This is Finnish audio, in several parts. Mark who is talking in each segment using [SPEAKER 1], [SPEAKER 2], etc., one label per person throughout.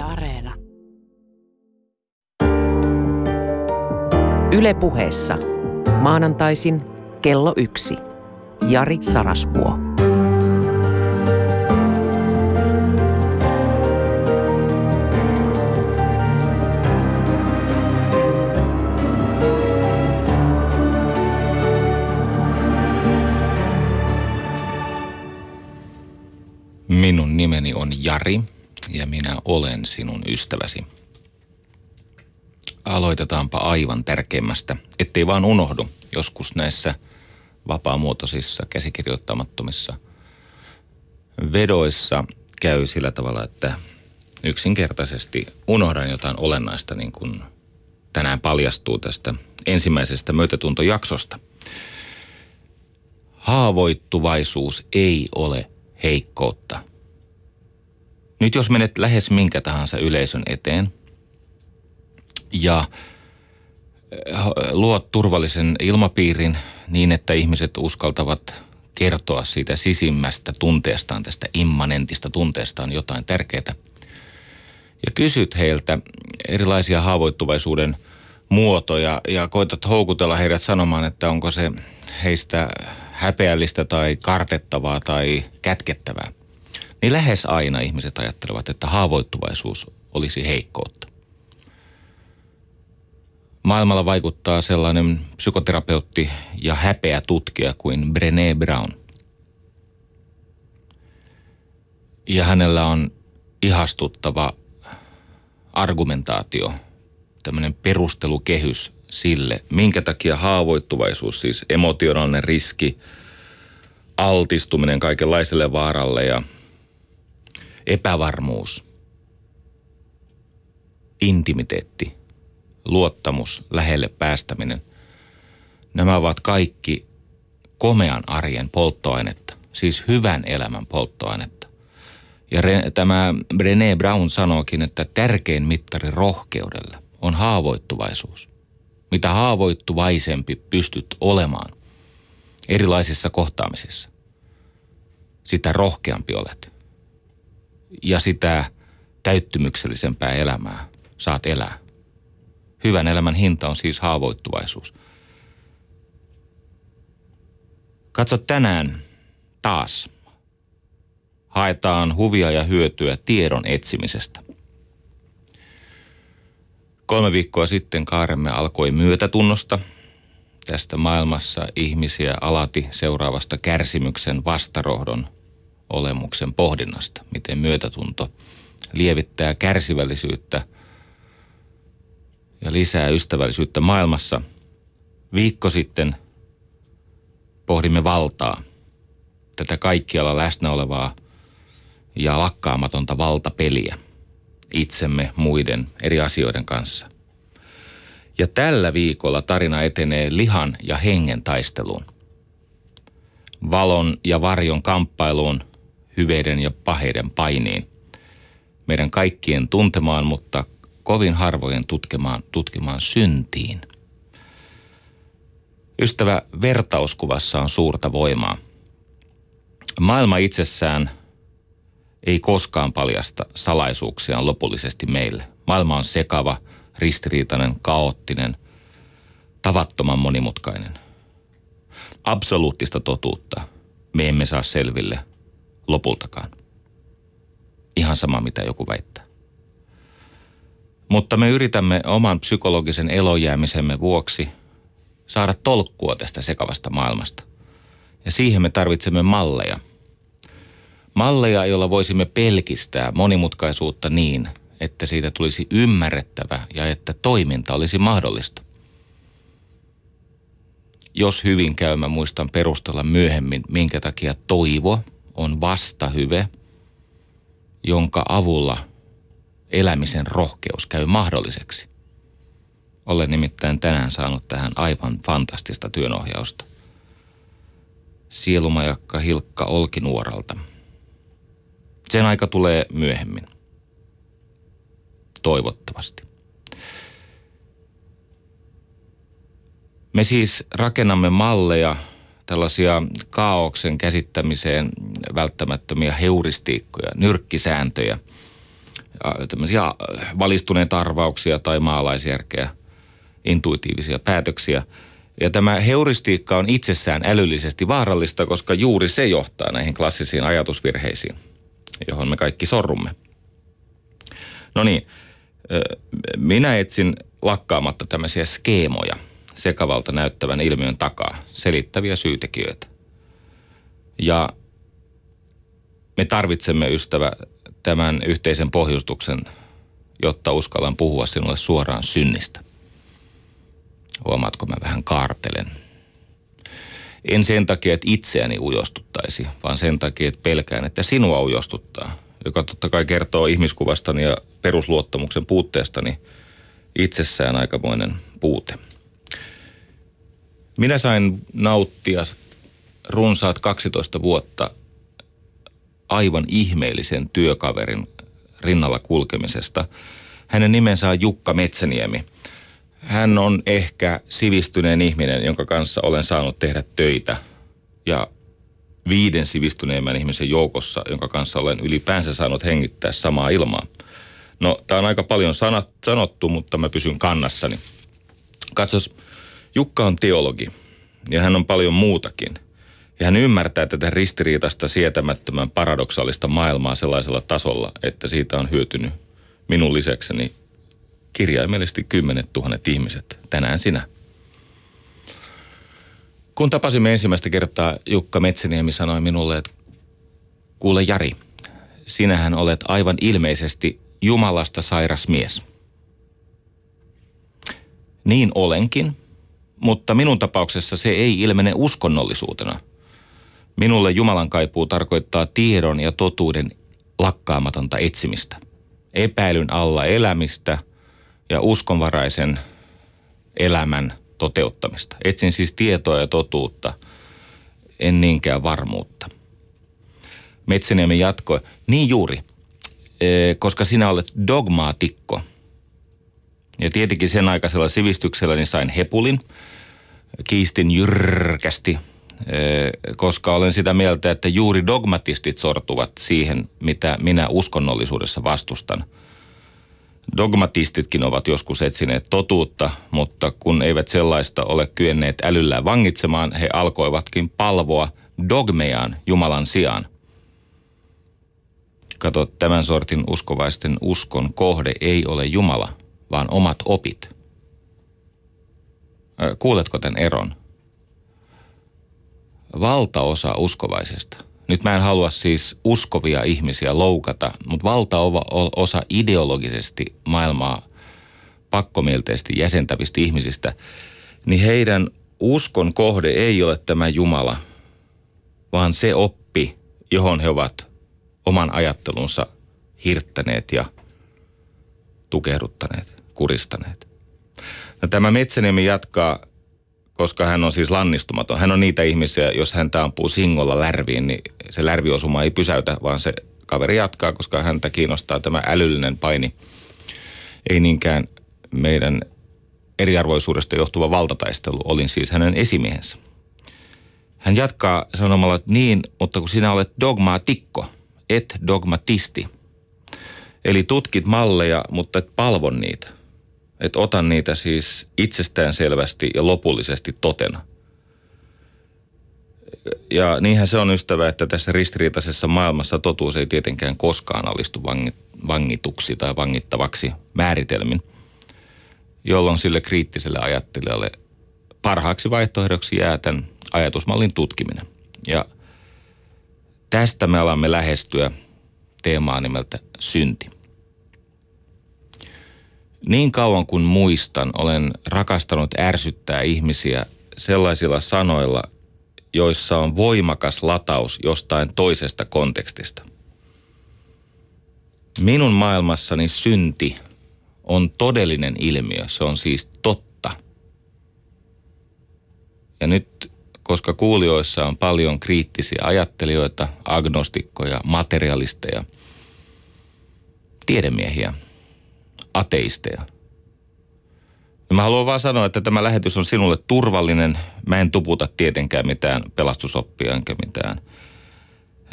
[SPEAKER 1] Yle Areena.
[SPEAKER 2] Yle puheessa. Maanantaisin kello yksi. Jari Sarasvuo.
[SPEAKER 3] Minun nimeni on Jari ja minä olen sinun ystäväsi. Aloitetaanpa aivan tärkeimmästä, ettei vaan unohdu joskus näissä vapaamuotoisissa käsikirjoittamattomissa vedoissa käy sillä tavalla, että yksinkertaisesti unohdan jotain olennaista niin kuin tänään paljastuu tästä ensimmäisestä myötätuntojaksosta. Haavoittuvaisuus ei ole heikkoutta. Nyt jos menet lähes minkä tahansa yleisön eteen ja eh, luot turvallisen ilmapiirin niin, että ihmiset uskaltavat kertoa siitä sisimmästä tunteestaan, tästä immanentista tunteestaan jotain tärkeää. Ja kysyt heiltä erilaisia haavoittuvaisuuden muotoja ja koetat houkutella heidät sanomaan, että onko se heistä häpeällistä tai kartettavaa tai kätkettävää, niin lähes aina ihmiset ajattelevat, että haavoittuvaisuus olisi heikkoutta. Maailmalla vaikuttaa sellainen psykoterapeutti ja häpeä tutkija kuin Brené Brown. Ja hänellä on ihastuttava argumentaatio, tämmöinen perustelukehys sille, minkä takia haavoittuvaisuus, siis emotionaalinen riski, altistuminen kaikenlaiselle vaaralle ja epävarmuus, intimiteetti, luottamus, lähelle päästäminen, nämä ovat kaikki komean arjen polttoainetta, siis hyvän elämän polttoainetta. Ja re, tämä Brené Brown sanookin, että tärkein mittari rohkeudelle on haavoittuvaisuus mitä haavoittuvaisempi pystyt olemaan erilaisissa kohtaamisissa, sitä rohkeampi olet. Ja sitä täyttymyksellisempää elämää saat elää. Hyvän elämän hinta on siis haavoittuvaisuus. Katso tänään taas. Haetaan huvia ja hyötyä tiedon etsimisestä. Kolme viikkoa sitten kaaremme alkoi myötätunnosta tästä maailmassa ihmisiä alati seuraavasta kärsimyksen vastarohdon olemuksen pohdinnasta. Miten myötätunto lievittää kärsivällisyyttä ja lisää ystävällisyyttä maailmassa. Viikko sitten pohdimme valtaa, tätä kaikkialla läsnä olevaa ja lakkaamatonta valtapeliä – itsemme muiden eri asioiden kanssa. Ja tällä viikolla tarina etenee lihan ja hengen taisteluun. Valon ja varjon kamppailuun, hyveiden ja paheiden painiin. Meidän kaikkien tuntemaan, mutta kovin harvojen tutkimaan, tutkimaan syntiin. Ystävä, vertauskuvassa on suurta voimaa. Maailma itsessään – ei koskaan paljasta salaisuuksiaan lopullisesti meille. Maailma on sekava, ristiriitainen, kaoottinen, tavattoman monimutkainen. Absoluuttista totuutta me emme saa selville lopultakaan. Ihan sama, mitä joku väittää. Mutta me yritämme oman psykologisen elojäämisemme vuoksi saada tolkkua tästä sekavasta maailmasta. Ja siihen me tarvitsemme malleja – Malleja, joilla voisimme pelkistää monimutkaisuutta niin, että siitä tulisi ymmärrettävä ja että toiminta olisi mahdollista. Jos hyvin käymä, muistan perustella myöhemmin, minkä takia toivo on vastahyve, jonka avulla elämisen rohkeus käy mahdolliseksi. Olen nimittäin tänään saanut tähän aivan fantastista työnohjausta. Sielumajakka Hilkka Olkinuoralta – sen aika tulee myöhemmin. Toivottavasti. Me siis rakennamme malleja, tällaisia kaauksen käsittämiseen välttämättömiä heuristiikkoja, nyrkkisääntöjä, tämmöisiä valistuneita arvauksia tai maalaisjärkeä, intuitiivisia päätöksiä. Ja tämä heuristiikka on itsessään älyllisesti vaarallista, koska juuri se johtaa näihin klassisiin ajatusvirheisiin, johon me kaikki sorrumme. No niin, minä etsin lakkaamatta tämmöisiä skeemoja sekavalta näyttävän ilmiön takaa, selittäviä syytekijöitä. Ja me tarvitsemme, ystävä, tämän yhteisen pohjustuksen, jotta uskallan puhua sinulle suoraan synnistä. Huomaatko, mä vähän kaartelen. En sen takia, että itseäni ujostuttaisi, vaan sen takia, että pelkään, että sinua ujostuttaa, joka totta kai kertoo ihmiskuvastani ja perusluottamuksen puutteestani itsessään aikamoinen puute. Minä sain nauttia runsaat 12 vuotta aivan ihmeellisen työkaverin rinnalla kulkemisesta. Hänen nimensä on Jukka Metsäniemi. Hän on ehkä sivistyneen ihminen, jonka kanssa olen saanut tehdä töitä. Ja viiden sivistyneemmän ihmisen joukossa, jonka kanssa olen ylipäänsä saanut hengittää samaa ilmaa. No, tämä on aika paljon sanat, sanottu, mutta mä pysyn kannassani. Katsos, Jukka on teologi ja hän on paljon muutakin – ja hän ymmärtää tätä ristiriitasta sietämättömän paradoksaalista maailmaa sellaisella tasolla, että siitä on hyötynyt minun lisäkseni kirjaimellisesti kymmenet tuhannet ihmiset. Tänään sinä. Kun tapasimme ensimmäistä kertaa, Jukka Metsäniemi sanoi minulle, että kuule Jari, sinähän olet aivan ilmeisesti Jumalasta sairas mies. Niin olenkin, mutta minun tapauksessa se ei ilmene uskonnollisuutena – Minulle Jumalan kaipuu tarkoittaa tiedon ja totuuden lakkaamatonta etsimistä, epäilyn alla elämistä ja uskonvaraisen elämän toteuttamista. Etsin siis tietoa ja totuutta, en niinkään varmuutta. Metsäniemi jatkoi, niin juuri, e, koska sinä olet dogmaatikko. Ja tietenkin sen aikaisella sivistyksellä niin sain hepulin, kiistin jyrkästi – Eh, koska olen sitä mieltä, että juuri dogmatistit sortuvat siihen, mitä minä uskonnollisuudessa vastustan. Dogmatistitkin ovat joskus etsineet totuutta, mutta kun eivät sellaista ole kyenneet älyllään vangitsemaan, he alkoivatkin palvoa dogmejaan Jumalan sijaan. Kato, tämän sortin uskovaisten uskon kohde ei ole Jumala, vaan omat opit. Kuuletko tämän eron? valtaosa uskovaisesta, nyt mä en halua siis uskovia ihmisiä loukata, mutta valtaosa ideologisesti maailmaa pakkomielteisesti jäsentävistä ihmisistä, niin heidän uskon kohde ei ole tämä Jumala, vaan se oppi, johon he ovat oman ajattelunsa hirttäneet ja tukehduttaneet, kuristaneet. No, tämä Metsäniemi jatkaa koska hän on siis lannistumaton. Hän on niitä ihmisiä, jos häntä ampuu singolla lärviin, niin se lärviosuma ei pysäytä, vaan se kaveri jatkaa, koska häntä kiinnostaa tämä älyllinen paini. Ei niinkään meidän eriarvoisuudesta johtuva valtataistelu. Olin siis hänen esimiehensä. Hän jatkaa sanomalla, että niin, mutta kun sinä olet dogmaatikko, et dogmatisti. Eli tutkit malleja, mutta et palvon niitä – että otan niitä siis itsestään selvästi ja lopullisesti totena. Ja niinhän se on ystävä, että tässä ristiriitaisessa maailmassa totuus ei tietenkään koskaan alistu vangituksi tai vangittavaksi määritelmin, jolloin sille kriittiselle ajattelijalle parhaaksi vaihtoehdoksi jää tämän ajatusmallin tutkiminen. Ja tästä me alamme lähestyä teemaa nimeltä synti. Niin kauan kuin muistan, olen rakastanut ärsyttää ihmisiä sellaisilla sanoilla, joissa on voimakas lataus jostain toisesta kontekstista. Minun maailmassani synti on todellinen ilmiö, se on siis totta. Ja nyt, koska kuulijoissa on paljon kriittisiä ajattelijoita, agnostikkoja, materialisteja, tiedemiehiä – ateisteja. Ja mä haluan vaan sanoa, että tämä lähetys on sinulle turvallinen. Mä en tuputa tietenkään mitään pelastusoppia enkä mitään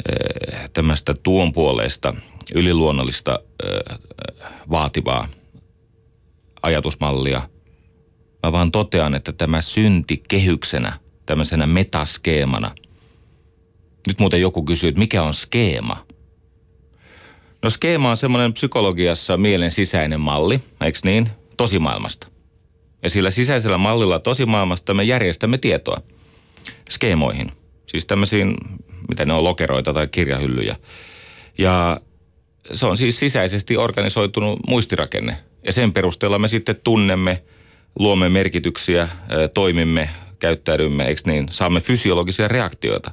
[SPEAKER 3] eh, tämmöistä tuon puoleista yliluonnollista vaativaa ajatusmallia. Mä vaan totean, että tämä synti kehyksenä, tämmöisenä metaskeemana. Nyt muuten joku kysyy, että mikä on skeema? No skeema on semmoinen psykologiassa mielen sisäinen malli, eikö niin? Tosimaailmasta. Ja sillä sisäisellä mallilla tosimaailmasta me järjestämme tietoa skeemoihin. Siis tämmöisiin, mitä ne on, lokeroita tai kirjahyllyjä. Ja se on siis sisäisesti organisoitunut muistirakenne. Ja sen perusteella me sitten tunnemme, luomme merkityksiä, toimimme, käyttäydymme, eikö niin, saamme fysiologisia reaktioita.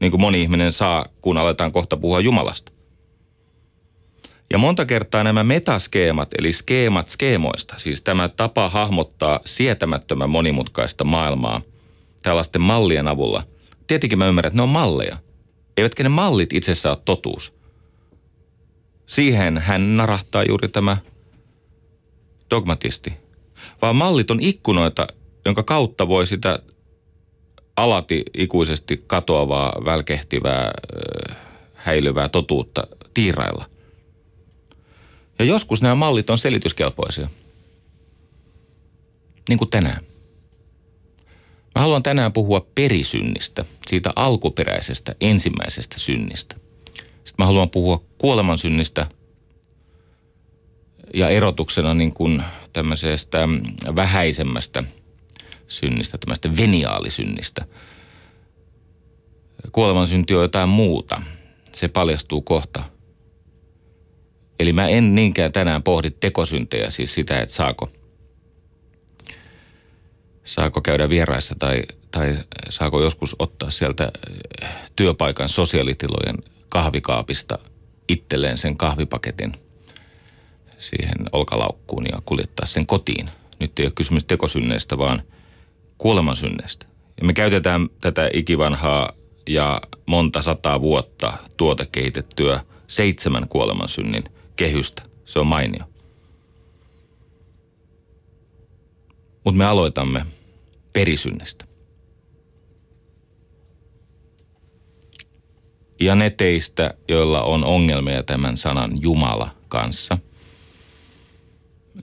[SPEAKER 3] Niin kuin moni ihminen saa, kun aletaan kohta puhua Jumalasta. Ja monta kertaa nämä metaskeemat, eli skeemat skeemoista, siis tämä tapa hahmottaa sietämättömän monimutkaista maailmaa tällaisten mallien avulla. Tietenkin mä ymmärrän, että ne on malleja. Eivätkä ne mallit itsessään ole totuus. Siihen hän narahtaa juuri tämä dogmatisti. Vaan mallit on ikkunoita, jonka kautta voi sitä alati ikuisesti katoavaa, välkehtivää, häilyvää totuutta tiirailla. Ja joskus nämä mallit on selityskelpoisia. Niin kuin tänään. Mä haluan tänään puhua perisynnistä, siitä alkuperäisestä ensimmäisestä synnistä. Sitten mä haluan puhua kuolemansynnistä ja erotuksena niin kuin tämmöisestä vähäisemmästä synnistä, tämmöistä veniaalisynnistä. Kuolemansynti on jotain muuta. Se paljastuu kohta. Eli mä en niinkään tänään pohdi tekosyntejä, siis sitä, että saako, saako käydä vieraissa tai, tai saako joskus ottaa sieltä työpaikan sosiaalitilojen kahvikaapista itselleen sen kahvipaketin siihen olkalaukkuun ja kuljettaa sen kotiin. Nyt ei ole kysymys tekosynneistä, vaan kuolemansynneistä. Ja me käytetään tätä ikivanhaa ja monta sataa vuotta tuotekehitettyä seitsemän kuolemansynnin kehystä. Se on mainio. Mutta me aloitamme perisynnestä. Ja ne teistä, joilla on ongelmia tämän sanan Jumala kanssa,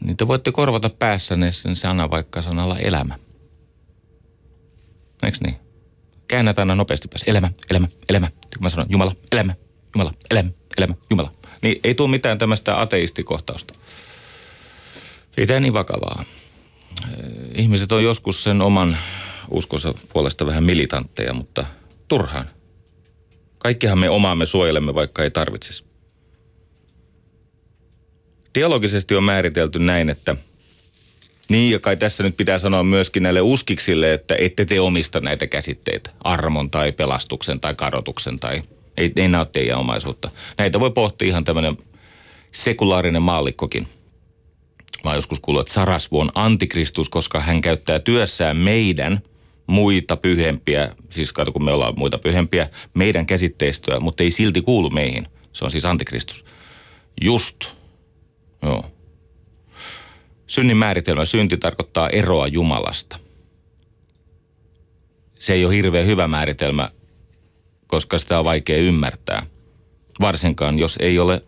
[SPEAKER 3] niin te voitte korvata päässänne sen sanan vaikka sanalla elämä. Eikö niin? Käännät aina nopeasti päässä. Elämä, elämä, elämä. Kun mä sanon Jumala, elämä, Jumala, elämä, elämä, Jumala. Niin ei tule mitään tämmöistä ateistikohtausta. Ei tämä niin vakavaa. Ihmiset on joskus sen oman uskonsa puolesta vähän militantteja, mutta turhaan – Kaikkihan me omaamme suojelemme, vaikka ei tarvitsisi. Teologisesti on määritelty näin, että niin, ja kai tässä nyt pitää sanoa myöskin näille uskiksille, että ette te omista näitä käsitteitä. Armon tai pelastuksen tai kadotuksen tai ei, ei teidän omaisuutta. Näitä voi pohtia ihan tämmöinen sekulaarinen maallikkokin. Mä oon joskus kuullut, että Sarasvu on antikristus, koska hän käyttää työssään meidän – muita pyhempiä, siis kato kun me ollaan muita pyhempiä, meidän käsitteistöä, mutta ei silti kuulu meihin. Se on siis antikristus. Just. Joo. Synnin määritelmä, synti tarkoittaa eroa Jumalasta. Se ei ole hirveän hyvä määritelmä, koska sitä on vaikea ymmärtää. Varsinkaan, jos ei ole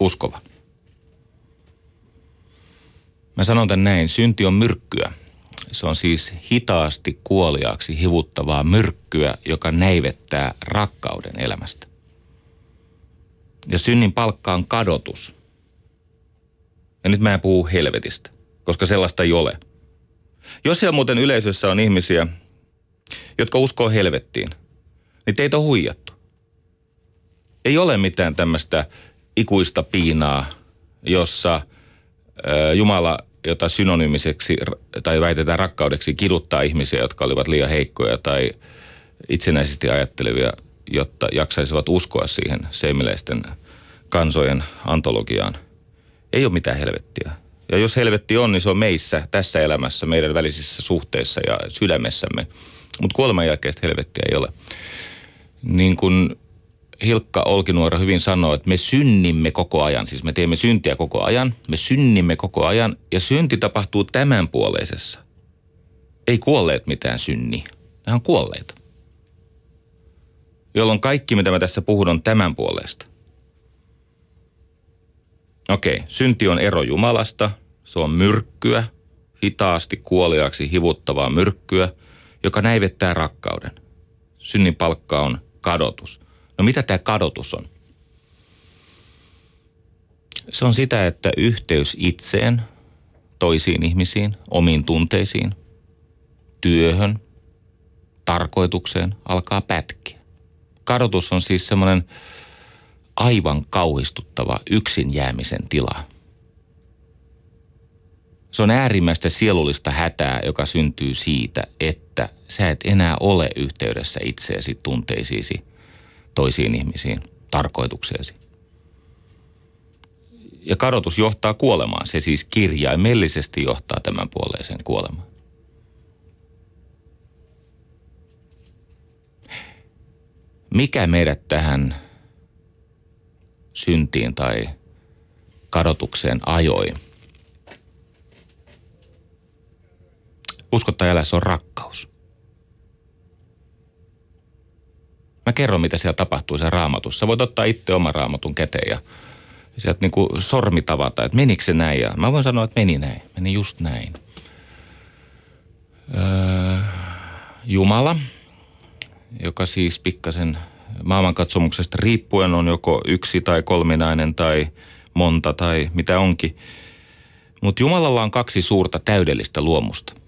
[SPEAKER 3] uskova. Mä sanon tämän näin, synti on myrkkyä – se on siis hitaasti kuoliaaksi hivuttavaa myrkkyä, joka näivettää rakkauden elämästä. Ja synnin palkka on kadotus. Ja nyt mä en puhu helvetistä, koska sellaista ei ole. Jos siellä muuten yleisössä on ihmisiä, jotka uskoo helvettiin, niin teitä on huijattu. Ei ole mitään tämmöistä ikuista piinaa, jossa Jumala jota synonyymiseksi tai väitetään rakkaudeksi kiduttaa ihmisiä, jotka olivat liian heikkoja tai itsenäisesti ajattelevia, jotta jaksaisivat uskoa siihen seimiläisten kansojen antologiaan. Ei ole mitään helvettiä. Ja jos helvetti on, niin se on meissä, tässä elämässä, meidän välisissä suhteissa ja sydämessämme. Mutta kuoleman jälkeistä helvettiä ei ole. Niin kuin Hilkka Olkinuora hyvin sanoo, että me synnimme koko ajan. Siis me teemme syntiä koko ajan, me synnimme koko ajan ja synti tapahtuu tämänpuoleisessa. Ei kuolleet mitään synni, ne on kuolleita. Jolloin kaikki, mitä mä tässä puhun, on tämän puolesta. Okei, synti on ero Jumalasta, se on myrkkyä, hitaasti kuoliaksi hivuttavaa myrkkyä, joka näivettää rakkauden. Synnin palkka on kadotus. No mitä tämä kadotus on? Se on sitä, että yhteys itseen, toisiin ihmisiin, omiin tunteisiin, työhön, tarkoitukseen alkaa pätkiä. Kadotus on siis semmoinen aivan kauhistuttava yksin jäämisen tila. Se on äärimmäistä sielullista hätää, joka syntyy siitä, että sä et enää ole yhteydessä itseesi, tunteisiisi, toisiin ihmisiin, tarkoitukseesi. Ja kadotus johtaa kuolemaan. Se siis kirjaimellisesti johtaa tämän puoleiseen kuolemaan. Mikä meidät tähän syntiin tai kadotukseen ajoi? Uskotta älä, se on rakkaus. Mä kerron, mitä siellä tapahtuu sen raamatussa. Voit ottaa itse oma raamatun käteen ja sieltä niin kuin sormi tavata, että menikö se näin. Ja mä voin sanoa, että meni näin. Meni just näin. Öö, Jumala, joka siis pikkasen maailmankatsomuksesta riippuen on joko yksi tai kolminainen tai monta tai mitä onkin. Mutta Jumalalla on kaksi suurta täydellistä luomusta.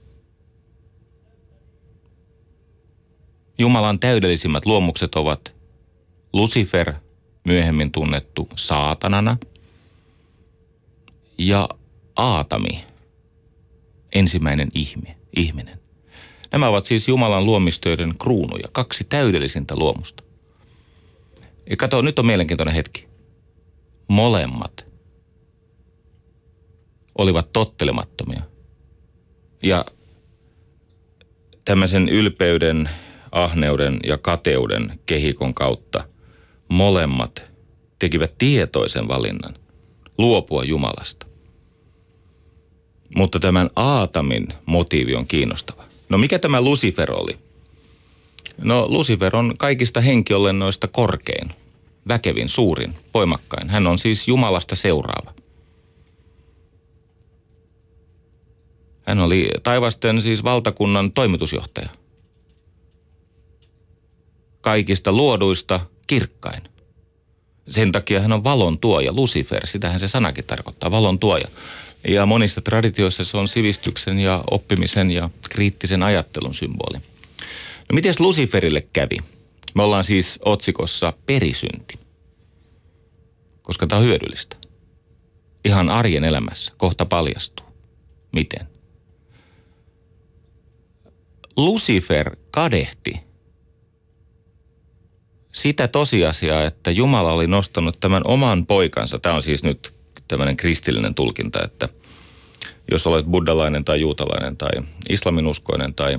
[SPEAKER 3] Jumalan täydellisimmät luomukset ovat Lucifer, myöhemmin tunnettu saatanana, ja Aatami, ensimmäinen ihme, ihminen. Nämä ovat siis Jumalan luomistöiden kruunuja, kaksi täydellisintä luomusta. Ja kato, nyt on mielenkiintoinen hetki. Molemmat olivat tottelemattomia. Ja tämmöisen ylpeyden, ahneuden ja kateuden kehikon kautta molemmat tekivät tietoisen valinnan luopua Jumalasta. Mutta tämän Aatamin motiivi on kiinnostava. No mikä tämä Lucifer oli? No Lucifer on kaikista henkiolennoista korkein, väkevin, suurin, voimakkain. Hän on siis Jumalasta seuraava. Hän oli taivasten siis valtakunnan toimitusjohtaja. Kaikista luoduista kirkkain. Sen takia hän on valon tuoja, Lucifer, sitähän se sanakin tarkoittaa, valon tuoja. Ja monista traditioissa se on sivistyksen ja oppimisen ja kriittisen ajattelun symboli. No miten Luciferille kävi? Me ollaan siis otsikossa perisynti, koska tämä on hyödyllistä. Ihan arjen elämässä kohta paljastuu. Miten? Lucifer kadehti sitä tosiasiaa, että Jumala oli nostanut tämän oman poikansa. Tämä on siis nyt tämmöinen kristillinen tulkinta, että jos olet buddhalainen tai juutalainen tai islaminuskoinen tai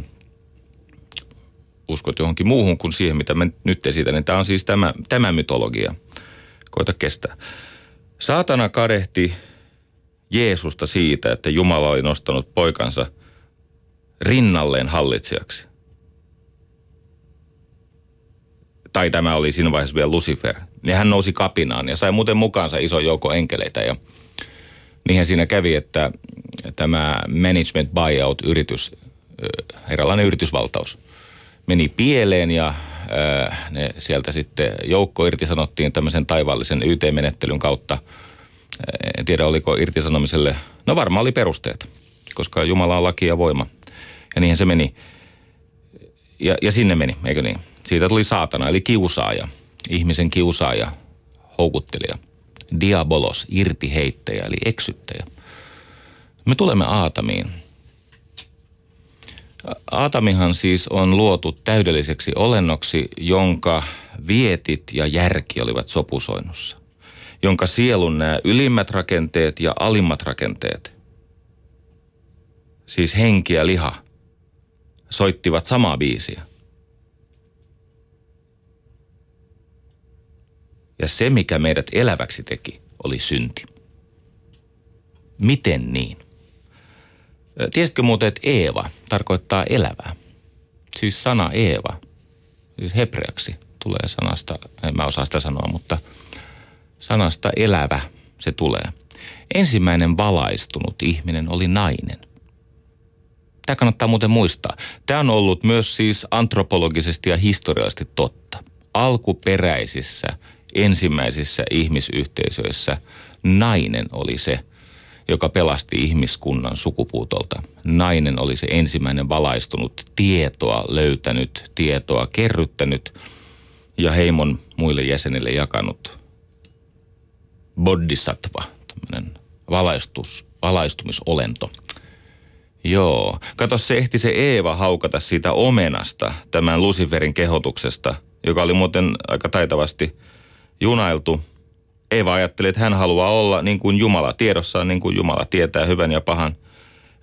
[SPEAKER 3] uskot johonkin muuhun kuin siihen, mitä mä nyt esitän, niin tämä on siis tämä, tämä mytologia. Koita kestää. Saatana kadehti Jeesusta siitä, että Jumala oli nostanut poikansa rinnalleen hallitsijaksi. Tai tämä oli siinä vaiheessa vielä Lucifer. Niin hän nousi kapinaan ja sai muuten mukaansa iso joukko enkeleitä. Ja niinhän siinä kävi, että tämä management buyout-yritys, eräänlainen yritysvaltaus – meni pieleen ja ne sieltä sitten joukko irtisanottiin tämmöisen taivaallisen YT-menettelyn kautta. En tiedä, oliko irtisanomiselle, no varmaan oli perusteet, koska Jumala on laki ja voima. Ja niinhän se meni. Ja, ja sinne meni, eikö niin? Siitä tuli saatana, eli kiusaaja, ihmisen kiusaaja, houkuttelija. Diabolos, irtiheittäjä, eli eksyttäjä. Me tulemme Aatamiin – Aatamihan siis on luotu täydelliseksi olennoksi, jonka vietit ja järki olivat sopusoinnussa. Jonka sielun nämä ylimmät rakenteet ja alimmat rakenteet, siis henki ja liha, soittivat samaa biisiä. Ja se, mikä meidät eläväksi teki, oli synti. Miten niin? Tiesitkö muuten, että Eeva tarkoittaa elävää? Siis sana Eeva, siis hebreaksi tulee sanasta, en mä osaa sitä sanoa, mutta sanasta elävä se tulee. ensimmäinen valaistunut ihminen oli nainen. Tämä kannattaa muuten muistaa. Tämä on ollut myös siis antropologisesti ja historiallisesti totta. Alkuperäisissä ensimmäisissä ihmisyhteisöissä nainen oli se, joka pelasti ihmiskunnan sukupuutolta. Nainen oli se ensimmäinen valaistunut tietoa löytänyt, tietoa kerryttänyt ja heimon muille jäsenille jakanut bodhisattva, tämmöinen valaistus, valaistumisolento. Joo. Kato, se ehti se Eeva haukata siitä omenasta tämän Luciferin kehotuksesta, joka oli muuten aika taitavasti junailtu – Eeva ajatteli, että hän haluaa olla niin kuin Jumala, tiedossaan niin kuin Jumala tietää hyvän ja pahan,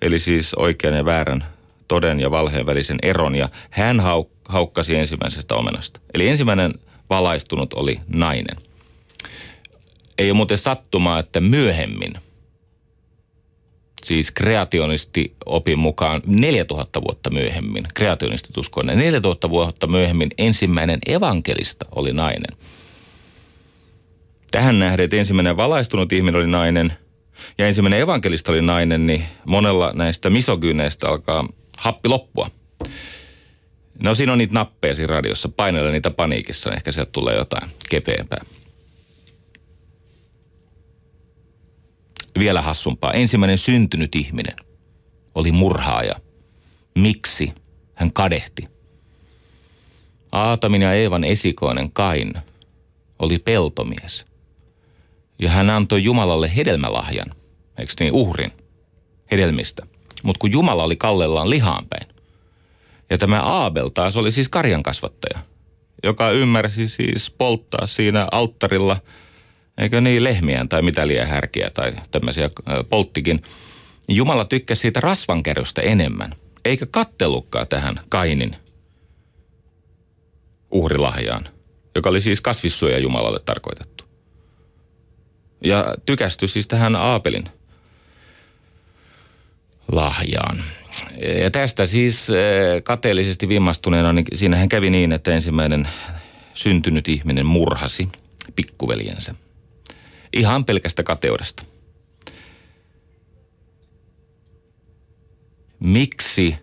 [SPEAKER 3] eli siis oikean ja väärän, toden ja valheen välisen eron, ja hän hauk- haukkasi ensimmäisestä omenasta. Eli ensimmäinen valaistunut oli nainen. Ei ole muuten sattumaa, että myöhemmin, siis kreationisti opin mukaan 4000 vuotta myöhemmin, kreationistit uskoinen, 4000 vuotta myöhemmin ensimmäinen evankelista oli nainen – tähän nähden, että ensimmäinen valaistunut ihminen oli nainen ja ensimmäinen evankelista oli nainen, niin monella näistä misogyyneistä alkaa happi loppua. No siinä on niitä nappeja siinä radiossa. Painella niitä paniikissa, niin ehkä sieltä tulee jotain kepeämpää. Vielä hassumpaa. Ensimmäinen syntynyt ihminen oli murhaaja. Miksi? Hän kadehti. Aatamin ja Eevan esikoinen Kain oli peltomies – ja hän antoi Jumalalle hedelmälahjan, eikö niin, uhrin hedelmistä. Mutta kun Jumala oli kallellaan lihaan päin. Ja tämä Aabel taas oli siis karjan kasvattaja, joka ymmärsi siis polttaa siinä alttarilla, eikö niin, lehmiään tai mitä liian härkiä tai tämmöisiä polttikin. Jumala tykkäsi siitä rasvankärystä enemmän, eikä kattellutkaan tähän Kainin uhrilahjaan, joka oli siis kasvissuoja Jumalalle tarkoitettu. Ja tykästyi siis tähän Aapelin lahjaan. Ja tästä siis eh, kateellisesti vimmastuneena, niin siinähän kävi niin, että ensimmäinen syntynyt ihminen murhasi pikkuveljensä. Ihan pelkästä kateudesta. Miksi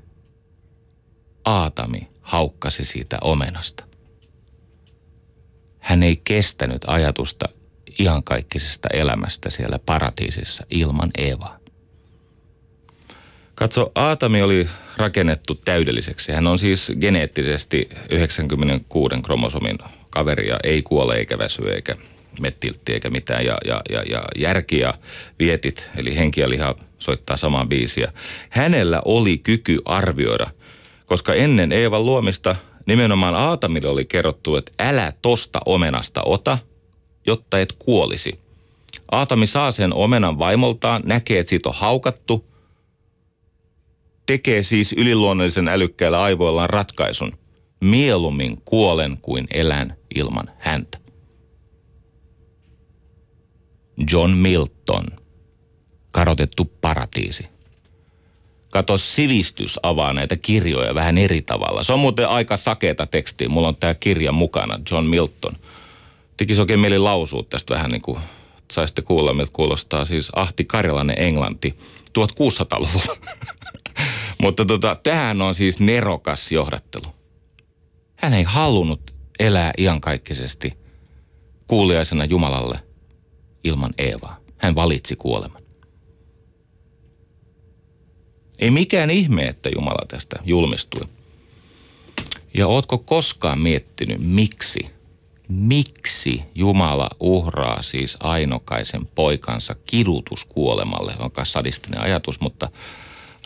[SPEAKER 3] Aatami haukkasi siitä omenasta? Hän ei kestänyt ajatusta iankaikkisesta elämästä siellä paratiisissa ilman Eevaa. Katso, Aatami oli rakennettu täydelliseksi. Hän on siis geneettisesti 96 kromosomin kaveri ja ei kuole eikä väsy eikä mettiltti eikä mitään. Ja, ja, ja, ja järki ja vietit, eli henki ja liha soittaa samaa biisiä. Hänellä oli kyky arvioida, koska ennen Eevan luomista nimenomaan Aatamille oli kerrottu, että älä tosta omenasta ota – jotta et kuolisi. Aatami saa sen omenan vaimoltaan, näkee, että siitä on haukattu, tekee siis yliluonnollisen älykkäillä aivoillaan ratkaisun. Mieluummin kuolen kuin elän ilman häntä. John Milton, karotettu paratiisi. Kato, sivistys avaa näitä kirjoja vähän eri tavalla. Se on muuten aika sakeeta tekstiä. Mulla on tämä kirja mukana, John Milton – tekisi oikein mieli lausua tästä vähän niin kuin saisitte kuulla, miltä kuulostaa siis Ahti Karjalainen Englanti 1600-luvulla. Mutta tota, tähän on siis nerokas johdattelu. Hän ei halunnut elää iankaikkisesti kuuliaisena Jumalalle ilman Eevaa. Hän valitsi kuoleman. Ei mikään ihme, että Jumala tästä julmistui. Ja ootko koskaan miettinyt, miksi miksi Jumala uhraa siis ainokaisen poikansa kidutuskuolemalle, on sadistinen ajatus, mutta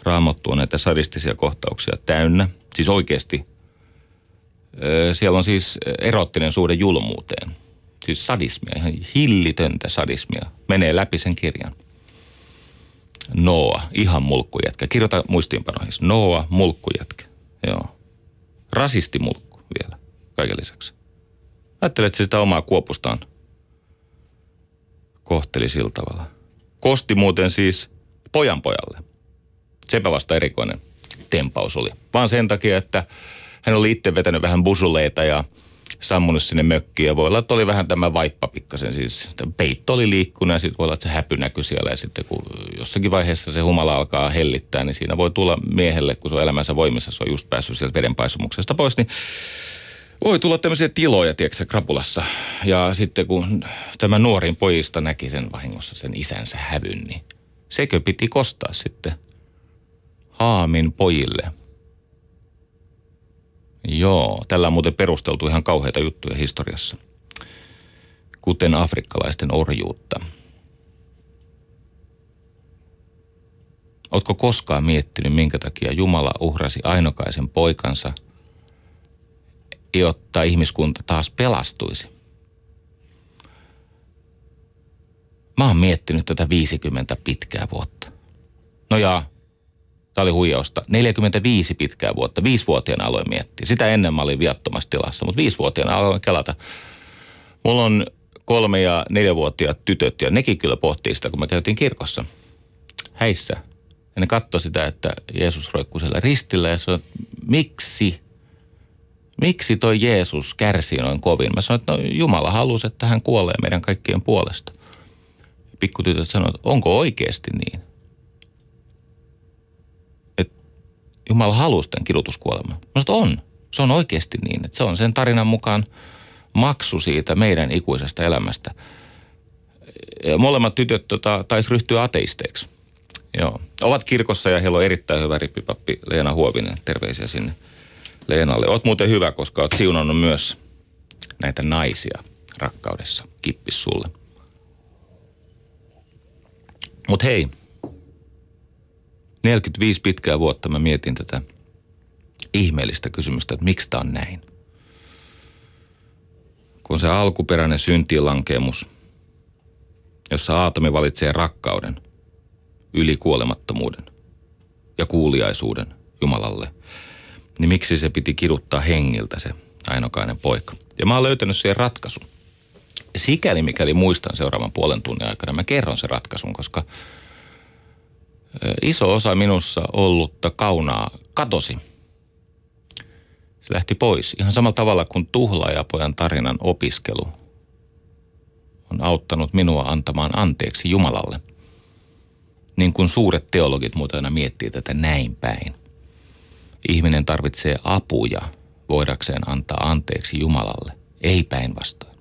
[SPEAKER 3] Raamattu on näitä sadistisia kohtauksia täynnä. Siis oikeasti siellä on siis erottinen suhde julmuuteen. Siis sadismia, ihan hillitöntä sadismia. Menee läpi sen kirjan. Noa, ihan mulkkujätkä. Kirjoita muistiinpanoihin. Noa, mulkkujätkä. Joo. Rasistimulkku vielä, kaiken lisäksi. Ajattelet sitä omaa kuopustaan kohteli sillä tavalla. Kosti muuten siis pojan pojalle. Sepä vasta erikoinen tempaus oli. Vaan sen takia, että hän oli itse vetänyt vähän busuleita ja sammunut sinne mökkiin ja voi olla, että oli vähän tämä vaippa pikkasen, siis peitto oli liikkunut ja sitten voi olla, että se häpy näkyi siellä ja sitten kun jossakin vaiheessa se humala alkaa hellittää, niin siinä voi tulla miehelle, kun se on elämänsä voimissa, se on just päässyt sieltä vedenpaisumuksesta pois, niin voi tulla tämmöisiä tiloja, tiedätkö, krapulassa. Ja sitten kun tämä nuorin pojista näki sen vahingossa sen isänsä hävyn, niin sekö piti kostaa sitten Haamin pojille. Joo, tällä on muuten perusteltu ihan kauheita juttuja historiassa. Kuten afrikkalaisten orjuutta. Oletko koskaan miettinyt, minkä takia Jumala uhrasi ainokaisen poikansa – jotta ihmiskunta taas pelastuisi. Mä oon miettinyt tätä 50 pitkää vuotta. No ja, tää oli huijausta. 45 pitkää vuotta. Viisivuotiaana aloin miettiä. Sitä ennen mä olin viattomassa tilassa, mutta viisivuotiaana aloin kelata. Mulla on kolme- ja neljävuotiaat tytöt ja nekin kyllä pohtii sitä, kun me käytiin kirkossa häissä. Ja ne katsoi sitä, että Jeesus roikkui siellä ristillä ja sanoi, miksi miksi toi Jeesus kärsi noin kovin? Mä sanoin, että no Jumala halusi, että hän kuolee meidän kaikkien puolesta. Pikkutytöt sanoivat, että onko oikeasti niin? Että Jumala halusi tämän kidutuskuoleman. Mä sanoin, on. Se on oikeasti niin. Että se on sen tarinan mukaan maksu siitä meidän ikuisesta elämästä. Ja molemmat tytöt tota, taisi ryhtyä ateisteiksi. Joo. Ovat kirkossa ja heillä on erittäin hyvä rippipappi Leena Huovinen. Terveisiä sinne. Leenalle. Oot muuten hyvä, koska oot siunannut myös näitä naisia rakkaudessa. Kippis sulle. Mut hei, 45 pitkää vuotta mä mietin tätä ihmeellistä kysymystä, että miksi tämä on näin. Kun se alkuperäinen syntilankemus, jossa Aatomi valitsee rakkauden, yli kuolemattomuuden ja kuuliaisuuden Jumalalle – niin miksi se piti kiduttaa hengiltä se ainokainen poika. Ja mä oon löytänyt siihen ratkaisun. Sikäli mikäli muistan seuraavan puolen tunnin aikana, mä kerron sen ratkaisun, koska iso osa minussa ollutta kaunaa katosi. Se lähti pois ihan samalla tavalla kuin tuhlaajapojan tarinan opiskelu on auttanut minua antamaan anteeksi Jumalalle. Niin kuin suuret teologit muuten aina miettii tätä näin päin – ihminen tarvitsee apuja voidakseen antaa anteeksi Jumalalle, ei päinvastoin.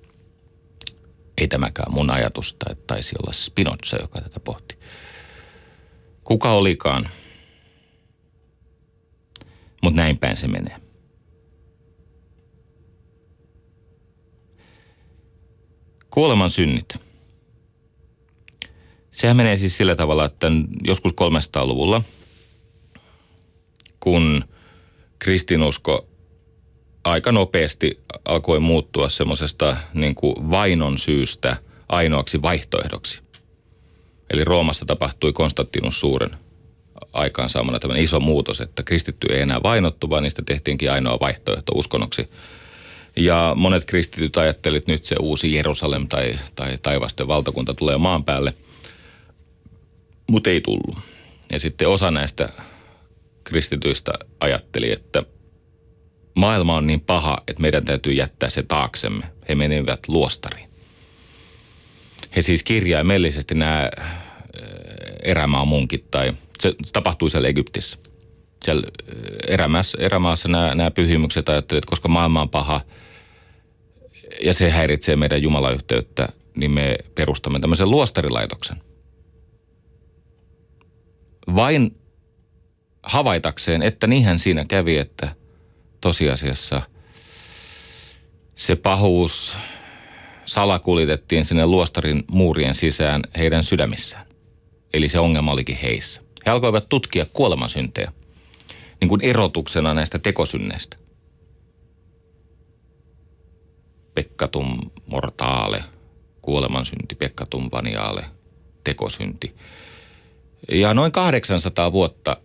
[SPEAKER 3] Ei tämäkään mun ajatusta, että taisi olla Spinoza, joka tätä pohti. Kuka olikaan, mutta näin päin se menee. Kuoleman synnit. Sehän menee siis sillä tavalla, että joskus 300-luvulla – kun kristinusko aika nopeasti alkoi muuttua semmoisesta niin vainon syystä ainoaksi vaihtoehdoksi. Eli Roomassa tapahtui Konstantinus suuren aikaansaamana tämmöinen iso muutos, että kristitty ei enää vainottu, vaan niistä tehtiinkin ainoa vaihtoehto uskonnoksi. Ja monet kristityt ajattelivat, että nyt se uusi Jerusalem tai, tai taivasten valtakunta tulee maan päälle, mutta ei tullut. Ja sitten osa näistä kristityistä ajatteli, että maailma on niin paha, että meidän täytyy jättää se taaksemme. He menivät luostariin. He siis kirjaimellisesti nämä äh, erämaan munkit tai se, se tapahtui siellä Egyptissä. Siellä äh, erämaassa, erämaassa nämä, nämä pyhimykset ajattelivat, että koska maailma on paha ja se häiritsee meidän jumalayhteyttä, niin me perustamme tämmöisen luostarilaitoksen. Vain havaitakseen, että niinhän siinä kävi, että tosiasiassa se pahuus salakulitettiin sinne luostarin muurien sisään heidän sydämissään. Eli se ongelma olikin heissä. He alkoivat tutkia kuolemasyntejä niin kuin erotuksena näistä tekosynneistä. Pekkatum mortaale, kuolemansynti, pekkatum vaniaale, tekosynti. Ja noin 800 vuotta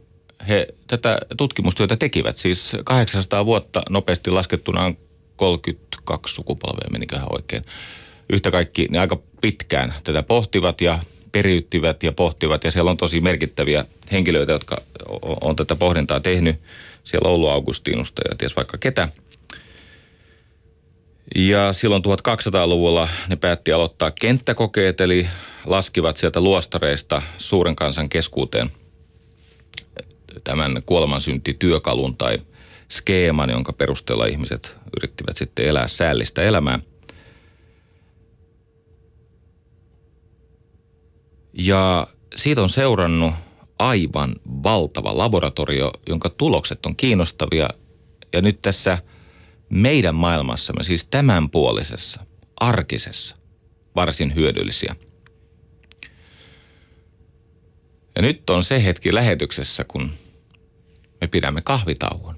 [SPEAKER 3] he tätä tutkimustyötä tekivät. Siis 800 vuotta nopeasti laskettuna on 32 sukupolvea, meniköhän oikein. Yhtä kaikki ne aika pitkään tätä pohtivat ja periyttivät ja pohtivat. Ja siellä on tosi merkittäviä henkilöitä, jotka on tätä pohdintaa tehnyt. Siellä Oulu Augustinusta ja ties vaikka ketä. Ja silloin 1200-luvulla ne päätti aloittaa kenttäkokeet, eli laskivat sieltä luostareista suuren kansan keskuuteen tämän kuolemansyntityökalun tai skeeman, jonka perusteella ihmiset yrittivät sitten elää säällistä elämää. Ja siitä on seurannut aivan valtava laboratorio, jonka tulokset on kiinnostavia. Ja nyt tässä meidän maailmassamme, siis tämänpuolisessa, arkisessa, varsin hyödyllisiä. Ja nyt on se hetki lähetyksessä, kun me pidämme kahvitauon.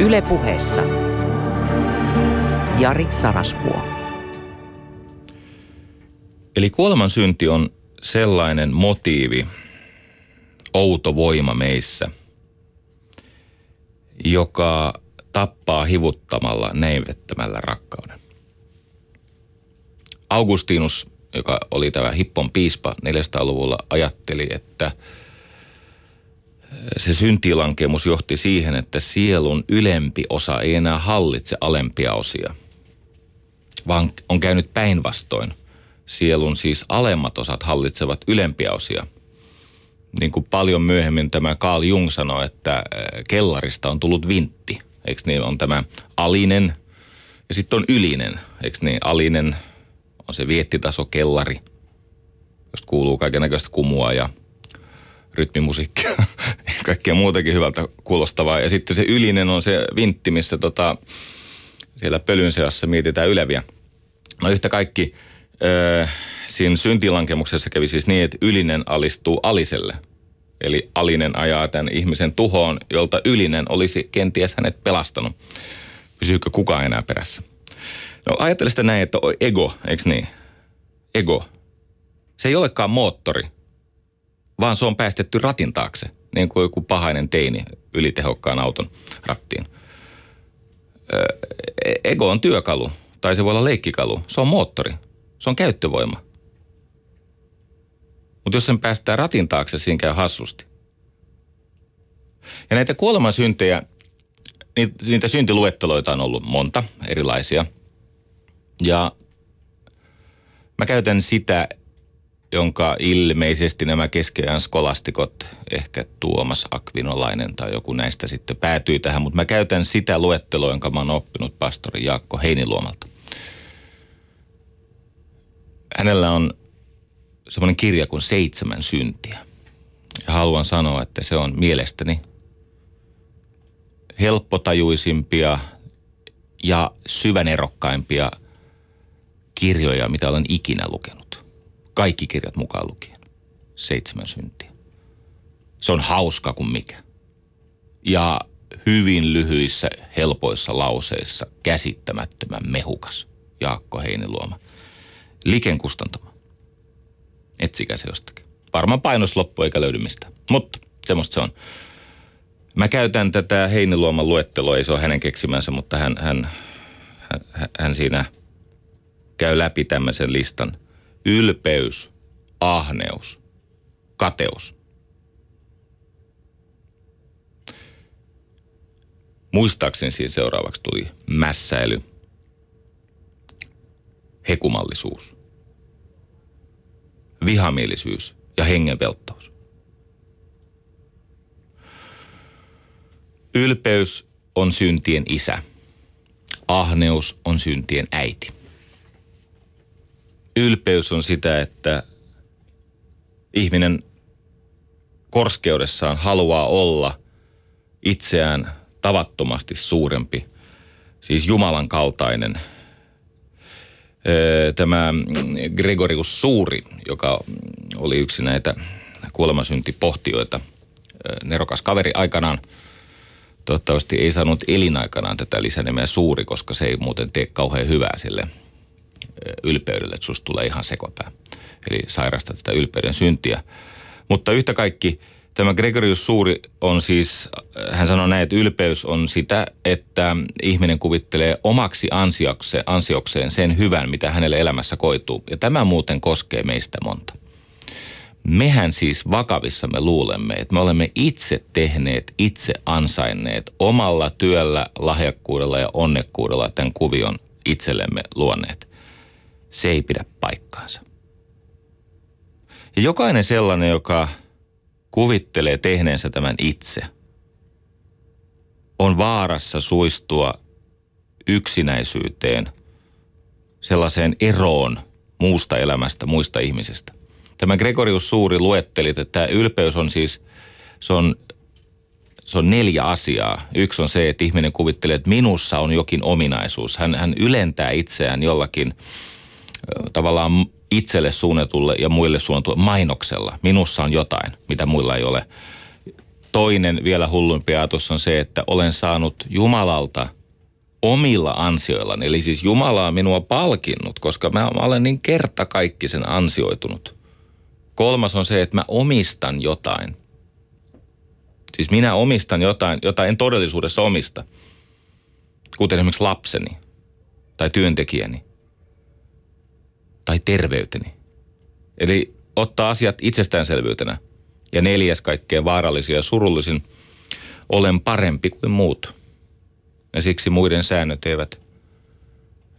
[SPEAKER 2] Ylepuheessa Jari Sarasvuo.
[SPEAKER 3] Eli kuoleman synti on sellainen motiivi, outo voima meissä, joka tappaa hivuttamalla neivettämällä rakkauden. Augustinus, joka oli tämä Hippon piispa 400-luvulla, ajatteli, että – se syntilankemus johti siihen, että sielun ylempi osa ei enää hallitse alempia osia, vaan on käynyt päinvastoin. Sielun siis alemmat osat hallitsevat ylempiä osia. Niin kuin paljon myöhemmin tämä Carl Jung sanoi, että äh, kellarista on tullut vintti. Eikö niin? On tämä alinen ja sitten on ylinen. Eikö niin? Alinen on se viettitaso kellari, josta kuuluu kaiken näköistä kumua ja rytmimusiikkia kaikkea muutakin hyvältä kuulostavaa. Ja sitten se ylinen on se vintti, missä tota, siellä pölyn seassa mietitään yleviä. No yhtä kaikki öö, siinä syntilankemuksessa kävi siis niin, että ylinen alistuu aliselle. Eli alinen ajaa tämän ihmisen tuhoon, jolta ylinen olisi kenties hänet pelastanut. Pysyykö kukaan enää perässä? No ajattele sitä näin, että ego, eikö niin? Ego. Se ei olekaan moottori, vaan se on päästetty ratin taakse, niin kuin joku pahainen teini ylitehokkaan auton rattiin. Ego on työkalu, tai se voi olla leikkikalu. Se on moottori, se on käyttövoima. Mutta jos sen päästään ratin taakse, siinä käy hassusti. Ja näitä kuolemansyntejä, niitä syntiluetteloita on ollut monta erilaisia. Ja mä käytän sitä jonka ilmeisesti nämä keskeään skolastikot, ehkä Tuomas Akvinolainen tai joku näistä sitten päätyy tähän, mutta mä käytän sitä luetteloa, jonka mä oon oppinut pastori Jaakko Heiniluomalta. Hänellä on semmoinen kirja kuin Seitsemän syntiä. Ja haluan sanoa, että se on mielestäni helppotajuisimpia ja syvänerokkaimpia kirjoja, mitä olen ikinä lukenut kaikki kirjat mukaan lukien. Seitsemän syntiä. Se on hauska kuin mikä. Ja hyvin lyhyissä, helpoissa lauseissa käsittämättömän mehukas Jaakko Heiniluoma. Liken kustantama. Etsikää se jostakin. Varmaan painos loppu eikä löydy mistään. Mutta semmoista se on. Mä käytän tätä Heiniluoman luetteloa, ei se ole hänen keksimänsä, mutta hän, hän, hän, hän siinä käy läpi tämmöisen listan – ylpeys, ahneus, kateus. Muistaakseni siinä seuraavaksi tuli mässäily, hekumallisuus, vihamielisyys ja hengenvelttous. Ylpeys on syntien isä. Ahneus on syntien äiti ylpeys on sitä, että ihminen korskeudessaan haluaa olla itseään tavattomasti suurempi, siis Jumalan kaltainen. Tämä Gregorius Suuri, joka oli yksi näitä kuolemansyntipohtioita, nerokas kaveri aikanaan, toivottavasti ei saanut elinaikanaan tätä lisänimeä Suuri, koska se ei muuten tee kauhean hyvää sille – ylpeydelle, että susta tulee ihan sekopää. Eli sairastat sitä ylpeyden syntiä. Mutta yhtä kaikki Tämä Gregorius Suuri on siis, hän sanoi näin, että ylpeys on sitä, että ihminen kuvittelee omaksi ansiokseen, ansiokseen sen hyvän, mitä hänelle elämässä koituu. Ja tämä muuten koskee meistä monta. Mehän siis vakavissamme luulemme, että me olemme itse tehneet, itse ansainneet omalla työllä, lahjakkuudella ja onnekkuudella tämän kuvion itsellemme luoneet. Se ei pidä paikkaansa. Ja jokainen sellainen, joka kuvittelee tehneensä tämän itse, on vaarassa suistua yksinäisyyteen, sellaiseen eroon muusta elämästä, muista ihmisistä. Tämä Gregorius Suuri luetteli, että tämä ylpeys on siis, se on, se on neljä asiaa. Yksi on se, että ihminen kuvittelee, että minussa on jokin ominaisuus. Hän, hän ylentää itseään jollakin tavallaan itselle suunnatulle ja muille suunnatulle mainoksella. Minussa on jotain, mitä muilla ei ole. Toinen vielä hullumpi ajatus on se, että olen saanut Jumalalta omilla ansioillani. Eli siis Jumala on minua palkinnut, koska mä olen niin kertakaikkisen ansioitunut. Kolmas on se, että mä omistan jotain. Siis minä omistan jotain, jota en todellisuudessa omista. Kuten esimerkiksi lapseni tai työntekijäni tai terveyteni. Eli ottaa asiat itsestäänselvyytenä. Ja neljäs kaikkein vaarallisin ja surullisin, olen parempi kuin muut. Ja siksi muiden säännöt eivät,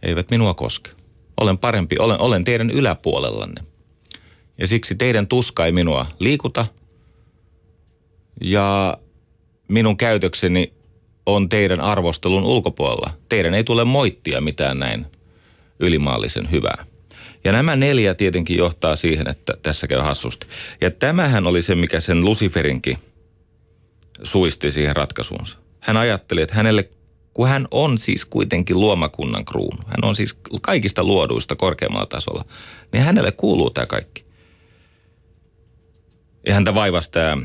[SPEAKER 3] eivät minua koske. Olen parempi, olen, olen teidän yläpuolellanne. Ja siksi teidän tuska ei minua liikuta. Ja minun käytökseni on teidän arvostelun ulkopuolella. Teidän ei tule moittia mitään näin ylimaallisen hyvää. Ja nämä neljä tietenkin johtaa siihen, että tässä käy hassusti. Ja tämähän oli se, mikä sen Luciferinkin suisti siihen ratkaisuunsa. Hän ajatteli, että hänelle, kun hän on siis kuitenkin luomakunnan kruunu, hän on siis kaikista luoduista korkeammalla tasolla, niin hänelle kuuluu tämä kaikki. Ja häntä vaivasi tämä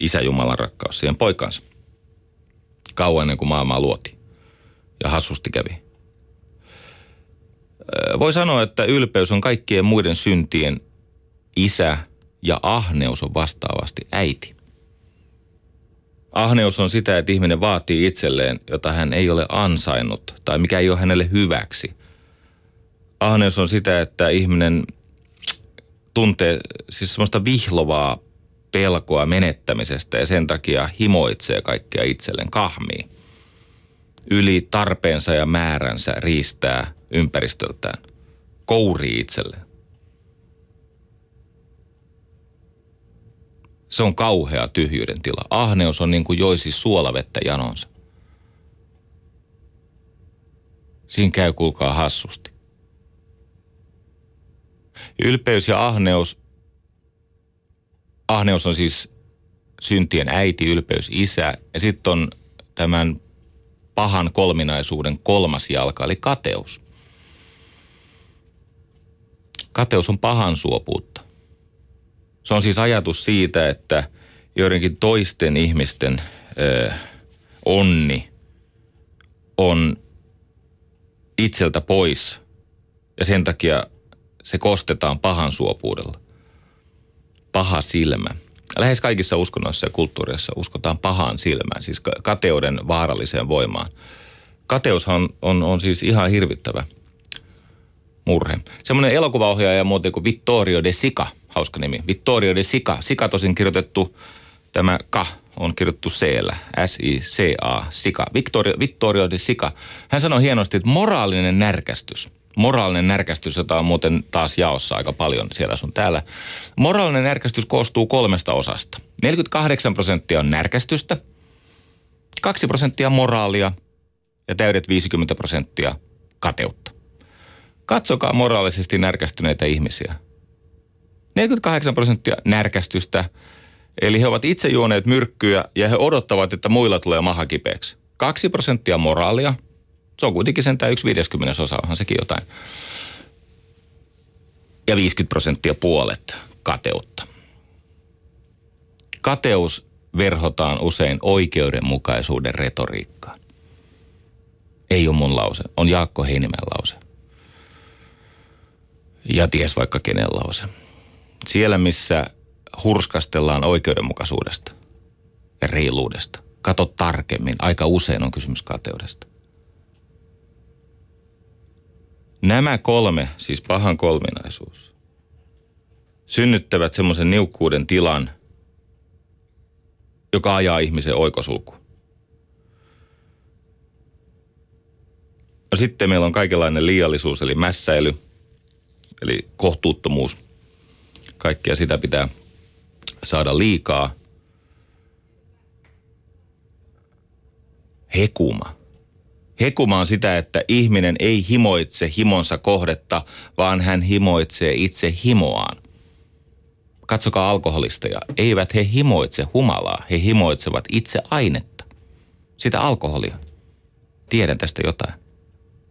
[SPEAKER 3] isä Jumalan rakkaus siihen poikansa. Kauan ennen kuin maailmaa luoti. Ja hassusti kävi. Voi sanoa, että ylpeys on kaikkien muiden syntien isä ja ahneus on vastaavasti äiti. Ahneus on sitä, että ihminen vaatii itselleen, jota hän ei ole ansainnut tai mikä ei ole hänelle hyväksi. Ahneus on sitä, että ihminen tuntee siis semmoista vihlovaa pelkoa menettämisestä ja sen takia himoitsee kaikkea itselleen, kahmii. Yli tarpeensa ja määränsä riistää ympäristöltään. Kourii itselleen. Se on kauhea tyhjyyden tila. Ahneus on niin kuin joisi suolavettä janonsa. Siinä käy kuulkaa hassusti. Ylpeys ja ahneus. Ahneus on siis syntien äiti, ylpeys isä. Ja sitten on tämän pahan kolminaisuuden kolmas jalka, eli kateus. Kateus on pahan suopuutta. Se on siis ajatus siitä, että joidenkin toisten ihmisten ö, onni on itseltä pois ja sen takia se kostetaan pahan suopuudella. Paha silmä. Lähes kaikissa uskonnoissa ja kulttuureissa uskotaan pahaan silmään, siis kateuden vaaralliseen voimaan. Kateushan on, on, on siis ihan hirvittävä murhe. Semmoinen elokuvaohjaaja muuten kuin Vittorio de Sica, hauska nimi. Vittorio de Sica. Sica tosin kirjoitettu, tämä ka on kirjoitettu c S-I-C-A, Sica. Vittorio, Vittorio de Sica. Hän sanoi hienosti, että moraalinen närkästys – moraalinen närkästys, jota on muuten taas jaossa aika paljon siellä sun täällä. Moraalinen närkästys koostuu kolmesta osasta. 48 prosenttia on närkästystä, 2 prosenttia moraalia ja täydet 50 prosenttia kateutta. Katsokaa moraalisesti närkästyneitä ihmisiä. 48 prosenttia närkästystä, eli he ovat itse juoneet myrkkyä ja he odottavat, että muilla tulee maha kipeäksi. 2 prosenttia moraalia – se on kuitenkin sentään yksi 50 osa, onhan sekin jotain. Ja 50 prosenttia puolet kateutta. Kateus verhotaan usein oikeudenmukaisuuden retoriikkaan. Ei ole mun lause, on Jaakko Heinimäen lause. Ja ties vaikka kenen lause. Siellä, missä hurskastellaan oikeudenmukaisuudesta ja reiluudesta. Kato tarkemmin. Aika usein on kysymys kateudesta. Nämä kolme, siis pahan kolminaisuus, synnyttävät semmoisen niukkuuden tilan, joka ajaa ihmisen oikosulku. No sitten meillä on kaikenlainen liiallisuus, eli mässäily, eli kohtuuttomuus. Kaikkea sitä pitää saada liikaa. Hekuma. Hekuma on sitä, että ihminen ei himoitse himonsa kohdetta, vaan hän himoitsee itse himoaan. Katsokaa alkoholisteja. Eivät he himoitse humalaa, he himoitsevat itse ainetta. Sitä alkoholia. Tiedän tästä jotain.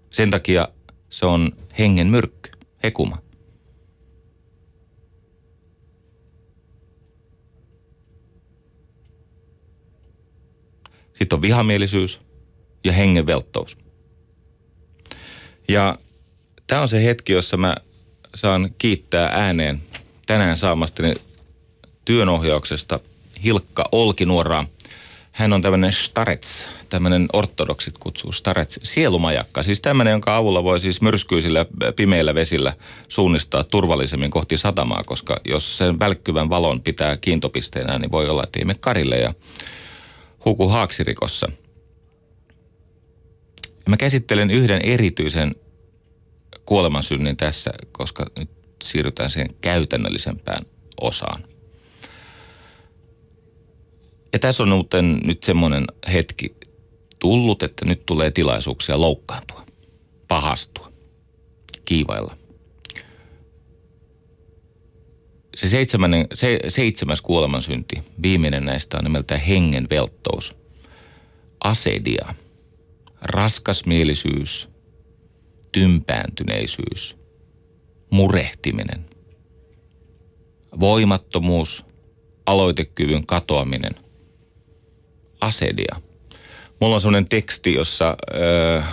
[SPEAKER 3] Sen takia se on hengen myrkky, hekuma. Sitten on vihamielisyys ja hengenvelttous. Ja tämä on se hetki, jossa mä saan kiittää ääneen tänään saamastani työnohjauksesta Hilkka Olkinuoraa. Hän on tämmöinen starets, tämmöinen ortodoksit kutsuu starets, sielumajakka. Siis tämmöinen, jonka avulla voi siis myrskyisillä pimeillä vesillä suunnistaa turvallisemmin kohti satamaa, koska jos sen välkkyvän valon pitää kiintopisteenä, niin voi olla, että ei karille ja huku haaksirikossa. Ja mä käsittelen yhden erityisen kuolemansynnin tässä, koska nyt siirrytään siihen käytännöllisempään osaan. Ja tässä on muuten nyt semmoinen hetki tullut, että nyt tulee tilaisuuksia loukkaantua, pahastua, kiivailla. Se, se seitsemäs kuolemansynti, viimeinen näistä on nimeltään hengenvelttous. Asedia, raskasmielisyys, tympääntyneisyys, murehtiminen, voimattomuus, aloitekyvyn katoaminen, asedia. Mulla on sellainen teksti, jossa ö,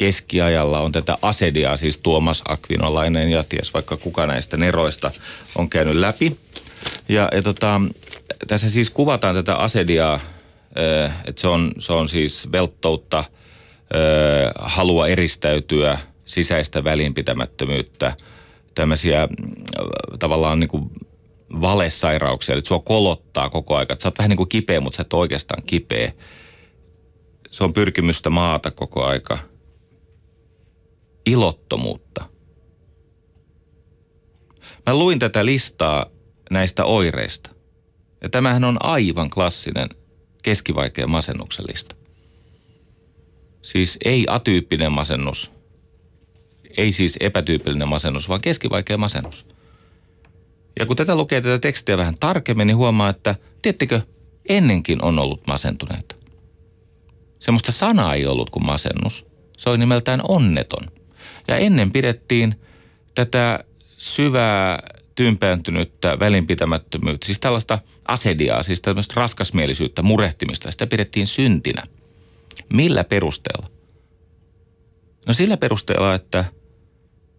[SPEAKER 3] keskiajalla on tätä asediaa, siis Tuomas Akvinolainen ja ties vaikka kuka näistä neroista on käynyt läpi. Ja, ja tota, tässä siis kuvataan tätä asediaa, että se on, se on siis velttoutta, ö, halua eristäytyä, sisäistä välinpitämättömyyttä, tämmöisiä tavallaan niin kuin valesairauksia, eli sua kolottaa koko ajan. Sä oot vähän niin kuin kipeä, mutta sä et oikeastaan kipeä. Se on pyrkimystä maata koko aika. Ilottomuutta. Mä luin tätä listaa näistä oireista. Ja tämähän on aivan klassinen keskivaikea masennuksen lista. Siis ei atyyppinen masennus, ei siis epätyypillinen masennus, vaan keskivaikea masennus – ja kun tätä lukee tätä tekstiä vähän tarkemmin, niin huomaa, että tiettikö, ennenkin on ollut masentuneita. Semmoista sanaa ei ollut kuin masennus. Se oli nimeltään onneton. Ja ennen pidettiin tätä syvää tympääntynyttä välinpitämättömyyttä, siis tällaista asediaa, siis tällaista raskasmielisyyttä, murehtimista, sitä pidettiin syntinä. Millä perusteella? No sillä perusteella, että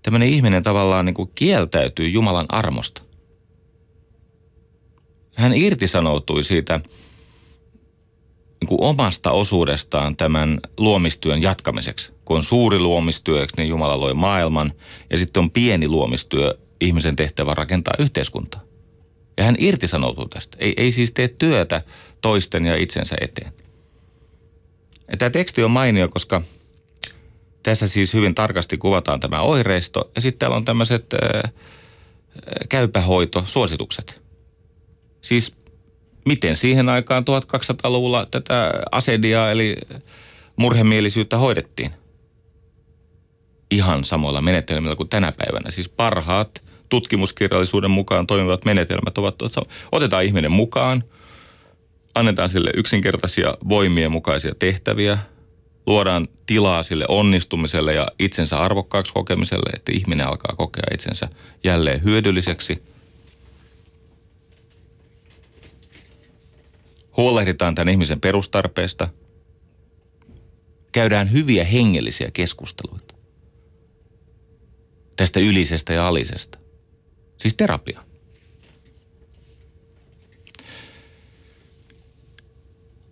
[SPEAKER 3] tämmöinen ihminen tavallaan niin kuin kieltäytyy Jumalan armosta hän irtisanoutui siitä niin kuin omasta osuudestaan tämän luomistyön jatkamiseksi. Kun on suuri luomistyö, niin Jumala loi maailman, ja sitten on pieni luomistyö, ihmisen tehtävä rakentaa yhteiskuntaa. Ja hän irtisanoutuu tästä. Ei, ei siis tee työtä toisten ja itsensä eteen. Ja tämä teksti on mainio, koska tässä siis hyvin tarkasti kuvataan tämä oireisto, ja sitten täällä on tämmöiset äh, käypähoitosuositukset. Siis miten siihen aikaan 1200-luvulla tätä asediaa eli murhemielisyyttä hoidettiin? Ihan samoilla menetelmillä kuin tänä päivänä. Siis parhaat tutkimuskirjallisuuden mukaan toimivat menetelmät ovat, otetaan ihminen mukaan, annetaan sille yksinkertaisia voimien mukaisia tehtäviä, luodaan tilaa sille onnistumiselle ja itsensä arvokkaaksi kokemiselle, että ihminen alkaa kokea itsensä jälleen hyödylliseksi – huolehditaan tämän ihmisen perustarpeesta, käydään hyviä hengellisiä keskusteluita tästä ylisestä ja alisesta. Siis terapia.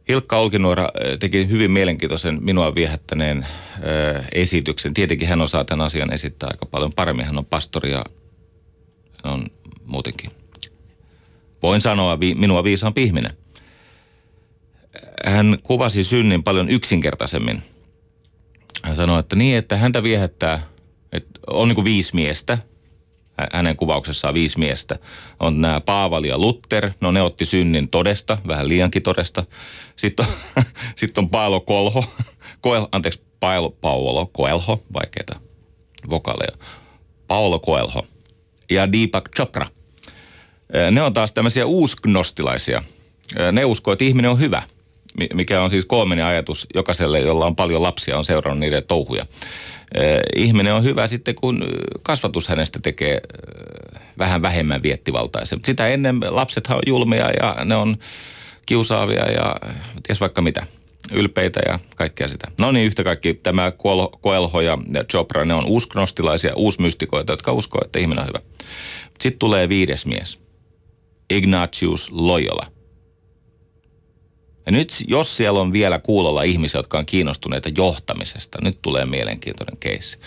[SPEAKER 3] Ilkka Olkinuora äh, teki hyvin mielenkiintoisen minua viehättäneen ö, esityksen. Tietenkin hän osaa tämän asian esittää aika paljon paremmin. Hän on pastori ja hän on muutenkin, voin sanoa, vi, minua viisaampi ihminen – hän kuvasi synnin paljon yksinkertaisemmin. Hän sanoi, että niin, että häntä viehättää, että on niin kuin viisi miestä – hänen kuvauksessaan viisi miestä. On nämä Paavali ja Luther, no ne otti synnin todesta, vähän liiankin todesta. Sitten on, sitten on Paolo Kolho, Koel, anteeksi, Paolo, Paolo Koelho, vaikeita vokaleja. Paolo Koelho ja Deepak Chopra. Ne on taas tämmöisiä uusknostilaisia. Ne uskoo, että ihminen on hyvä, mikä on siis koominen ajatus jokaiselle, jolla on paljon lapsia, on seurannut niiden touhuja ihminen on hyvä sitten, kun kasvatus hänestä tekee vähän vähemmän viettivaltaisen. Sitä ennen lapsethan on julmia ja ne on kiusaavia ja ties vaikka mitä ylpeitä ja kaikkea sitä. No niin, yhtä kaikki tämä Koelho ja Chopra, ne on usknostilaisia, uusmystikoita, jotka uskoo, että ihminen on hyvä. Sitten tulee viides mies, Ignatius Loyola – ja nyt jos siellä on vielä kuulolla ihmisiä, jotka on kiinnostuneita johtamisesta, nyt tulee mielenkiintoinen keissi.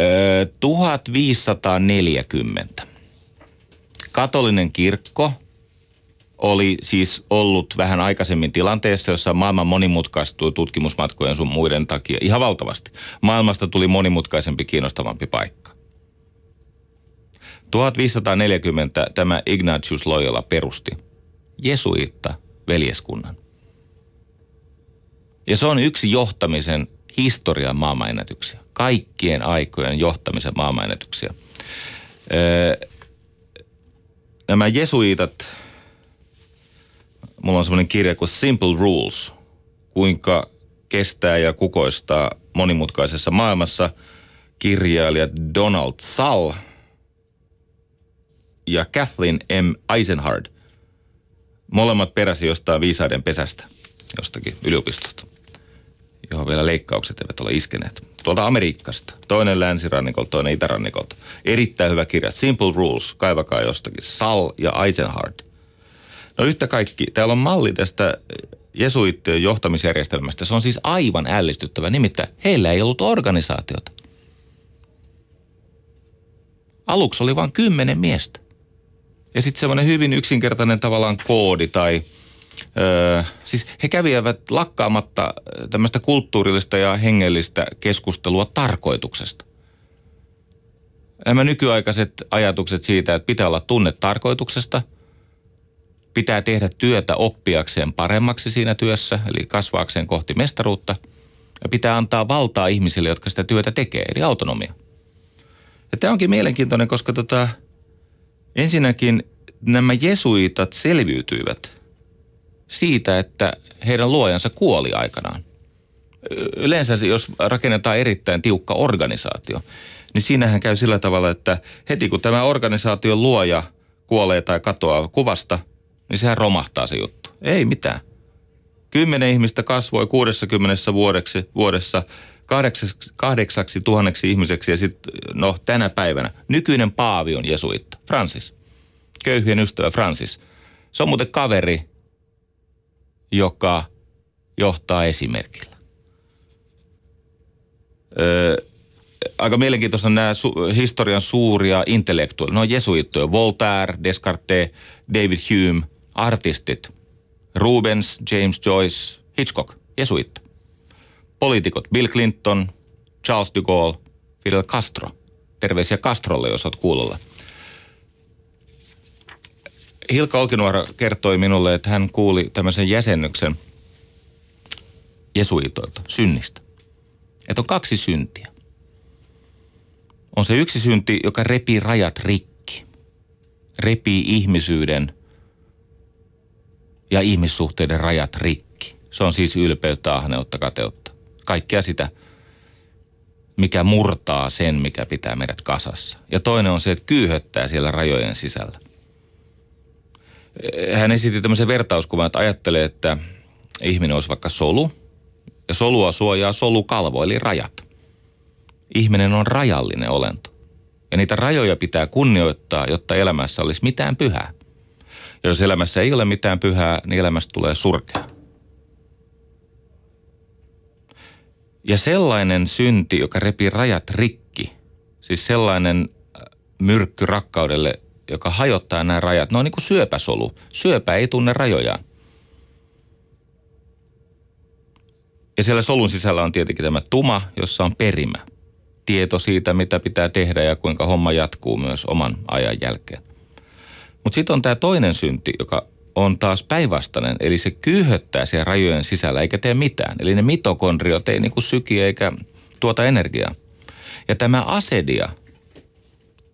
[SPEAKER 3] Öö, 1540. Katolinen kirkko oli siis ollut vähän aikaisemmin tilanteessa, jossa maailma monimutkaistui tutkimusmatkojen sun muiden takia ihan valtavasti. Maailmasta tuli monimutkaisempi, kiinnostavampi paikka. 1540 tämä Ignatius Loyola perusti jesuitta veljeskunnan. Ja se on yksi johtamisen historian maailmanennätyksiä. Kaikkien aikojen johtamisen maailmanennätyksiä. Öö, nämä jesuitat, mulla on semmoinen kirja kuin Simple Rules, kuinka kestää ja kukoistaa monimutkaisessa maailmassa. Kirjailija Donald Sall ja Kathleen M. Eisenhard Molemmat peräsi jostain viisaiden pesästä, jostakin yliopistosta, johon vielä leikkaukset eivät ole iskeneet. Tuolta Amerikasta. Toinen länsirannikolta, toinen itärannikolta. Erittäin hyvä kirja. Simple Rules, kaivakaa jostakin. Sal ja Eisenhard. No yhtä kaikki, täällä on malli tästä jesuittien johtamisjärjestelmästä. Se on siis aivan ällistyttävä. Nimittäin heillä ei ollut organisaatiota. Aluksi oli vain kymmenen miestä. Ja sitten semmoinen hyvin yksinkertainen tavallaan koodi tai Öö, siis he kävivät lakkaamatta tämmöistä kulttuurillista ja hengellistä keskustelua tarkoituksesta. Nämä nykyaikaiset ajatukset siitä, että pitää olla tunne tarkoituksesta, pitää tehdä työtä oppiakseen paremmaksi siinä työssä, eli kasvaakseen kohti mestaruutta, ja pitää antaa valtaa ihmisille, jotka sitä työtä tekee, eli autonomia. Ja tämä onkin mielenkiintoinen, koska tota, Ensinnäkin nämä jesuitat selviytyivät siitä, että heidän luojansa kuoli aikanaan. Yleensä jos rakennetaan erittäin tiukka organisaatio, niin siinähän käy sillä tavalla, että heti kun tämä organisaation luoja kuolee tai katoaa kuvasta, niin sehän romahtaa se juttu. Ei mitään. Kymmenen ihmistä kasvoi 60 vuodeksi, vuodessa kahdeksaksi, kahdeksaksi tuhanneksi ihmiseksi ja sitten no tänä päivänä nykyinen paavi on jesuitta, Francis köyhien ystävä Francis. Se on muuten kaveri, joka johtaa esimerkillä. Öö, aika mielenkiintoista nämä su- historian suuria intellektuaaleja. No jesuittuja, Voltaire, Descartes, David Hume, artistit. Rubens, James Joyce, Hitchcock, jesuitta. Poliitikot, Bill Clinton, Charles de Gaulle, Fidel Castro. Terveisiä Castrolle, jos olet kuulolla. Hilka Olkinuora kertoi minulle, että hän kuuli tämmöisen jäsennyksen jesuitoilta, synnistä. Että on kaksi syntiä. On se yksi synti, joka repii rajat rikki. Repii ihmisyyden ja ihmissuhteiden rajat rikki. Se on siis ylpeyttä, ahneutta, kateutta. Kaikkea sitä, mikä murtaa sen, mikä pitää meidät kasassa. Ja toinen on se, että kyyhöttää siellä rajojen sisällä hän esitti tämmöisen vertauskuvan, että ajattelee, että ihminen olisi vaikka solu, ja solua suojaa solukalvo, eli rajat. Ihminen on rajallinen olento. Ja niitä rajoja pitää kunnioittaa, jotta elämässä olisi mitään pyhää. Ja jos elämässä ei ole mitään pyhää, niin elämästä tulee surkea. Ja sellainen synti, joka repii rajat rikki, siis sellainen äh, myrkky rakkaudelle, joka hajottaa nämä rajat, ne on niin kuin syöpäsolu. Syöpä ei tunne rajojaan. Ja siellä solun sisällä on tietenkin tämä tuma, jossa on perimä. Tieto siitä, mitä pitää tehdä ja kuinka homma jatkuu myös oman ajan jälkeen. Mutta sitten on tämä toinen synti, joka on taas päinvastainen, eli se kyyhöttää siellä rajojen sisällä eikä tee mitään. Eli ne mitokondriot ei niinku syki eikä tuota energiaa. Ja tämä asedia,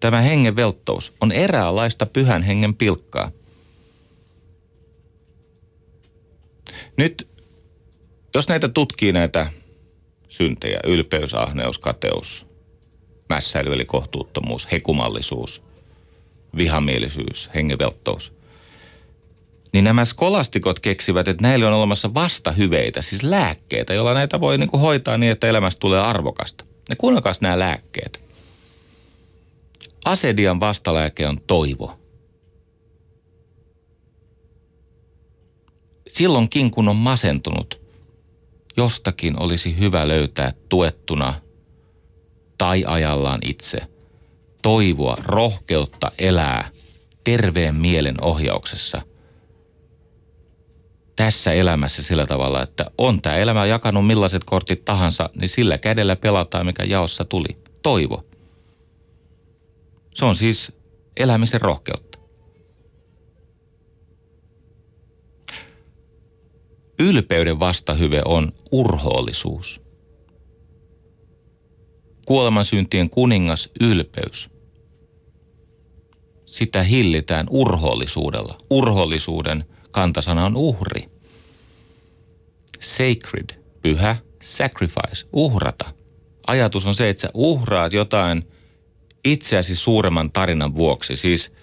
[SPEAKER 3] tämä hengen velttous, on eräänlaista pyhän hengen pilkkaa. Nyt, jos näitä tutkii näitä syntejä, ylpeys, ahneus, kateus, mässäily eli kohtuuttomuus, hekumallisuus, vihamielisyys, hengenvelttous – niin nämä skolastikot keksivät, että näillä on olemassa vastahyveitä, siis lääkkeitä, joilla näitä voi niin kuin hoitaa niin, että elämästä tulee arvokasta. Ja kuunnelkaas nämä lääkkeet. Asedian vastalääke on toivo. Silloinkin, kun on masentunut, jostakin olisi hyvä löytää tuettuna tai ajallaan itse toivoa, rohkeutta elää terveen mielen ohjauksessa – tässä elämässä sillä tavalla, että on tämä elämä jakanut millaiset kortit tahansa, niin sillä kädellä pelataan, mikä jaossa tuli. Toivo. Se on siis elämisen rohkeutta. Ylpeyden vastahyve on urhoollisuus. Kuolemansyntien kuningas ylpeys. Sitä hillitään urhoollisuudella. Urhoollisuuden kantasana on uhri. Sacred, pyhä, sacrifice, uhrata. Ajatus on se, että sä uhraat jotain itseäsi suuremman tarinan vuoksi. Siis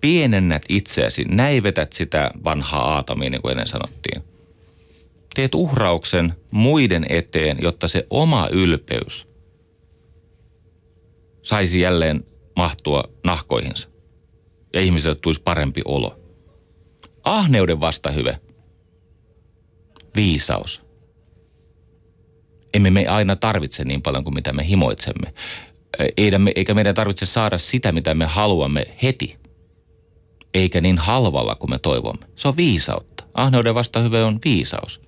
[SPEAKER 3] pienennät itseäsi, näivetät sitä vanhaa aatamia, niin kuin ennen sanottiin. Teet uhrauksen muiden eteen, jotta se oma ylpeys saisi jälleen mahtua nahkoihinsa ja ihmiselle tulisi parempi olo. Ahneuden vastahyve. Viisaus. Emme me aina tarvitse niin paljon kuin mitä me himoitsemme. Eikä meidän tarvitse saada sitä, mitä me haluamme heti. Eikä niin halvalla kuin me toivomme. Se on viisautta. Ahneuden vastahyve on viisaus.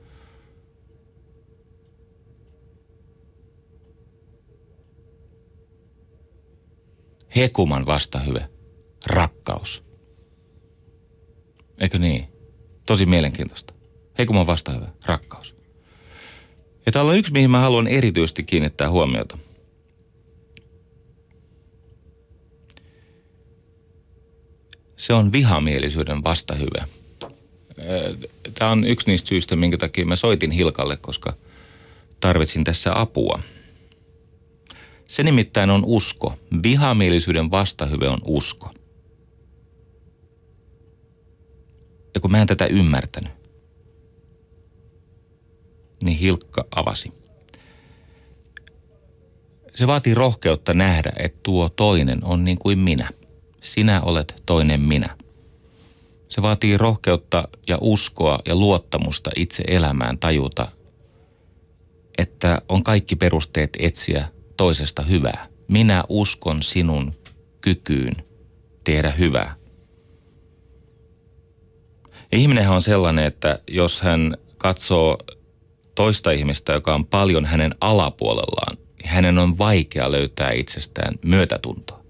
[SPEAKER 3] Hekuman vastahyve. Rakkaus. Eikö niin? Tosi mielenkiintoista. Heikuman vastahyvä, rakkaus. Ja täällä on yksi, mihin mä haluan erityisesti kiinnittää huomiota. Se on vihamielisyyden vastahyvä. Tämä on yksi niistä syistä, minkä takia mä soitin Hilkalle, koska tarvitsin tässä apua. Se nimittäin on usko. Vihamielisyyden vastahyve on usko – Ja kun mä en tätä ymmärtänyt, niin Hilkka avasi. Se vaatii rohkeutta nähdä, että tuo toinen on niin kuin minä. Sinä olet toinen minä. Se vaatii rohkeutta ja uskoa ja luottamusta itse elämään tajuta, että on kaikki perusteet etsiä toisesta hyvää. Minä uskon sinun kykyyn tehdä hyvää. Ihminenhän on sellainen, että jos hän katsoo toista ihmistä, joka on paljon hänen alapuolellaan, niin hänen on vaikea löytää itsestään myötätuntoa.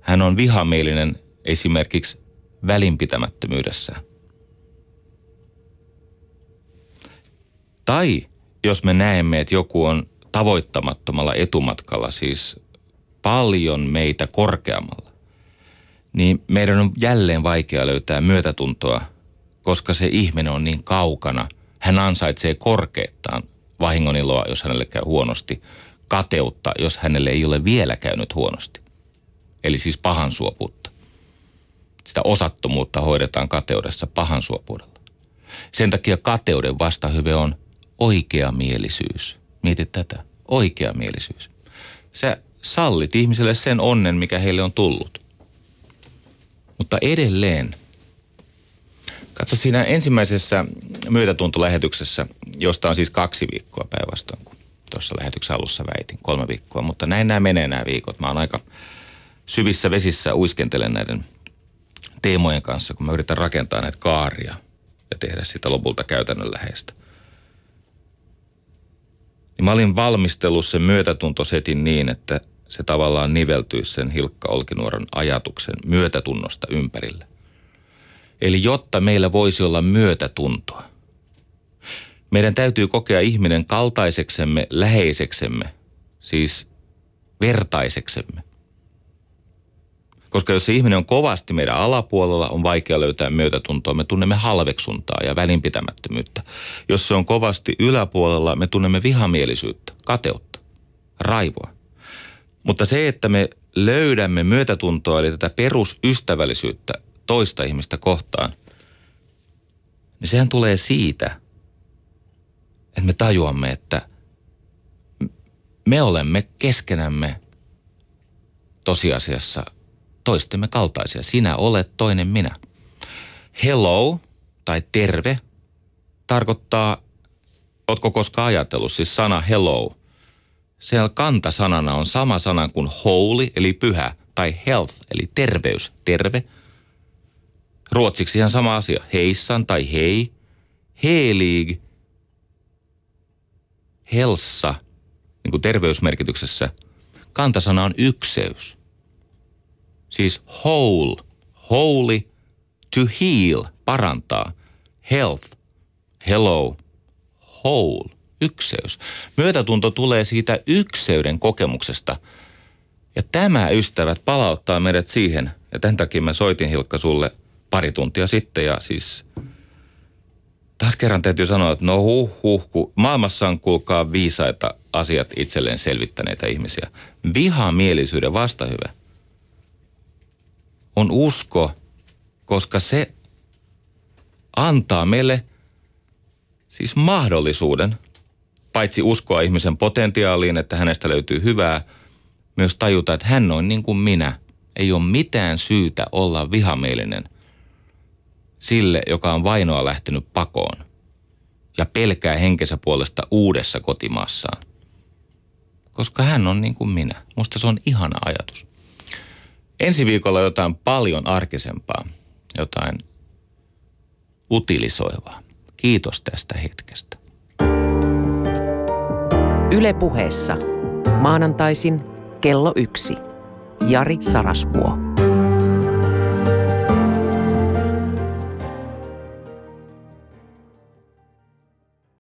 [SPEAKER 3] Hän on vihamielinen esimerkiksi välinpitämättömyydessä. Tai jos me näemme, että joku on tavoittamattomalla etumatkalla, siis paljon meitä korkeammalla, niin meidän on jälleen vaikea löytää myötätuntoa, koska se ihminen on niin kaukana. Hän ansaitsee korkeettaan vahingoniloa, jos hänelle käy huonosti, kateutta, jos hänelle ei ole vielä käynyt huonosti. Eli siis pahan suopuutta. Sitä osattomuutta hoidetaan kateudessa pahan suopuudella. Sen takia kateuden vastahyve on oikeamielisyys. Mieti tätä. Oikeamielisyys. Sä sallit ihmiselle sen onnen, mikä heille on tullut Mutta edelleen, katso siinä ensimmäisessä myötätuntolähetyksessä, josta on siis kaksi viikkoa päinvastoin kuin tuossa lähetyksen alussa väitin, kolme viikkoa. Mutta näin nämä menee nämä viikot. Mä oon aika syvissä vesissä uiskentelen näiden teemojen kanssa, kun mä yritän rakentaa näitä kaaria ja tehdä sitä lopulta käytännönläheistä. Niin mä olin valmistellut sen myötätuntosetin niin, että se tavallaan niveltyisi sen Hilkka Olkinuoron ajatuksen myötätunnosta ympärille. Eli jotta meillä voisi olla myötätuntoa, meidän täytyy kokea ihminen kaltaiseksemme, läheiseksemme, siis vertaiseksemme. Koska jos se ihminen on kovasti meidän alapuolella, on vaikea löytää myötätuntoa. Me tunnemme halveksuntaa ja välinpitämättömyyttä. Jos se on kovasti yläpuolella, me tunnemme vihamielisyyttä, kateutta, raivoa. Mutta se, että me löydämme myötätuntoa, eli tätä perusystävällisyyttä toista ihmistä kohtaan, niin sehän tulee siitä, että me tajuamme, että me olemme keskenämme tosiasiassa toistemme kaltaisia. Sinä olet toinen minä. Hello tai terve tarkoittaa, ootko koskaan ajatellut, siis sana hello. Siellä kantasanana on sama sana kuin holy eli pyhä tai health eli terveys, terve. Ruotsiksi ihan sama asia, heissan tai hei, helig, helssa, niin kuin terveysmerkityksessä, kantasana on ykseys. Siis whole, holy, to heal, parantaa, health, hello, whole, ykseys. Myötätunto tulee siitä ykseyden kokemuksesta. Ja tämä, ystävät, palauttaa meidät siihen, ja tämän takia mä soitin Hilkka sulle pari tuntia sitten, ja siis taas kerran täytyy sanoa, että no huh huh, kun maailmassa on kuulkaa viisaita asiat itselleen selvittäneitä ihmisiä. Vihamielisyyden vastahyvä on usko, koska se antaa meille siis mahdollisuuden, paitsi uskoa ihmisen potentiaaliin, että hänestä löytyy hyvää, myös tajuta, että hän on niin kuin minä. Ei ole mitään syytä olla vihamielinen sille, joka on vainoa lähtenyt pakoon ja pelkää henkensä puolesta uudessa kotimaassaan. Koska hän on niin kuin minä. Musta se on ihana ajatus. Ensi viikolla jotain paljon arkisempaa, jotain utilisoivaa. Kiitos tästä hetkestä.
[SPEAKER 2] Ylepuheessa maanantaisin kello yksi. Jari Sarasvuo.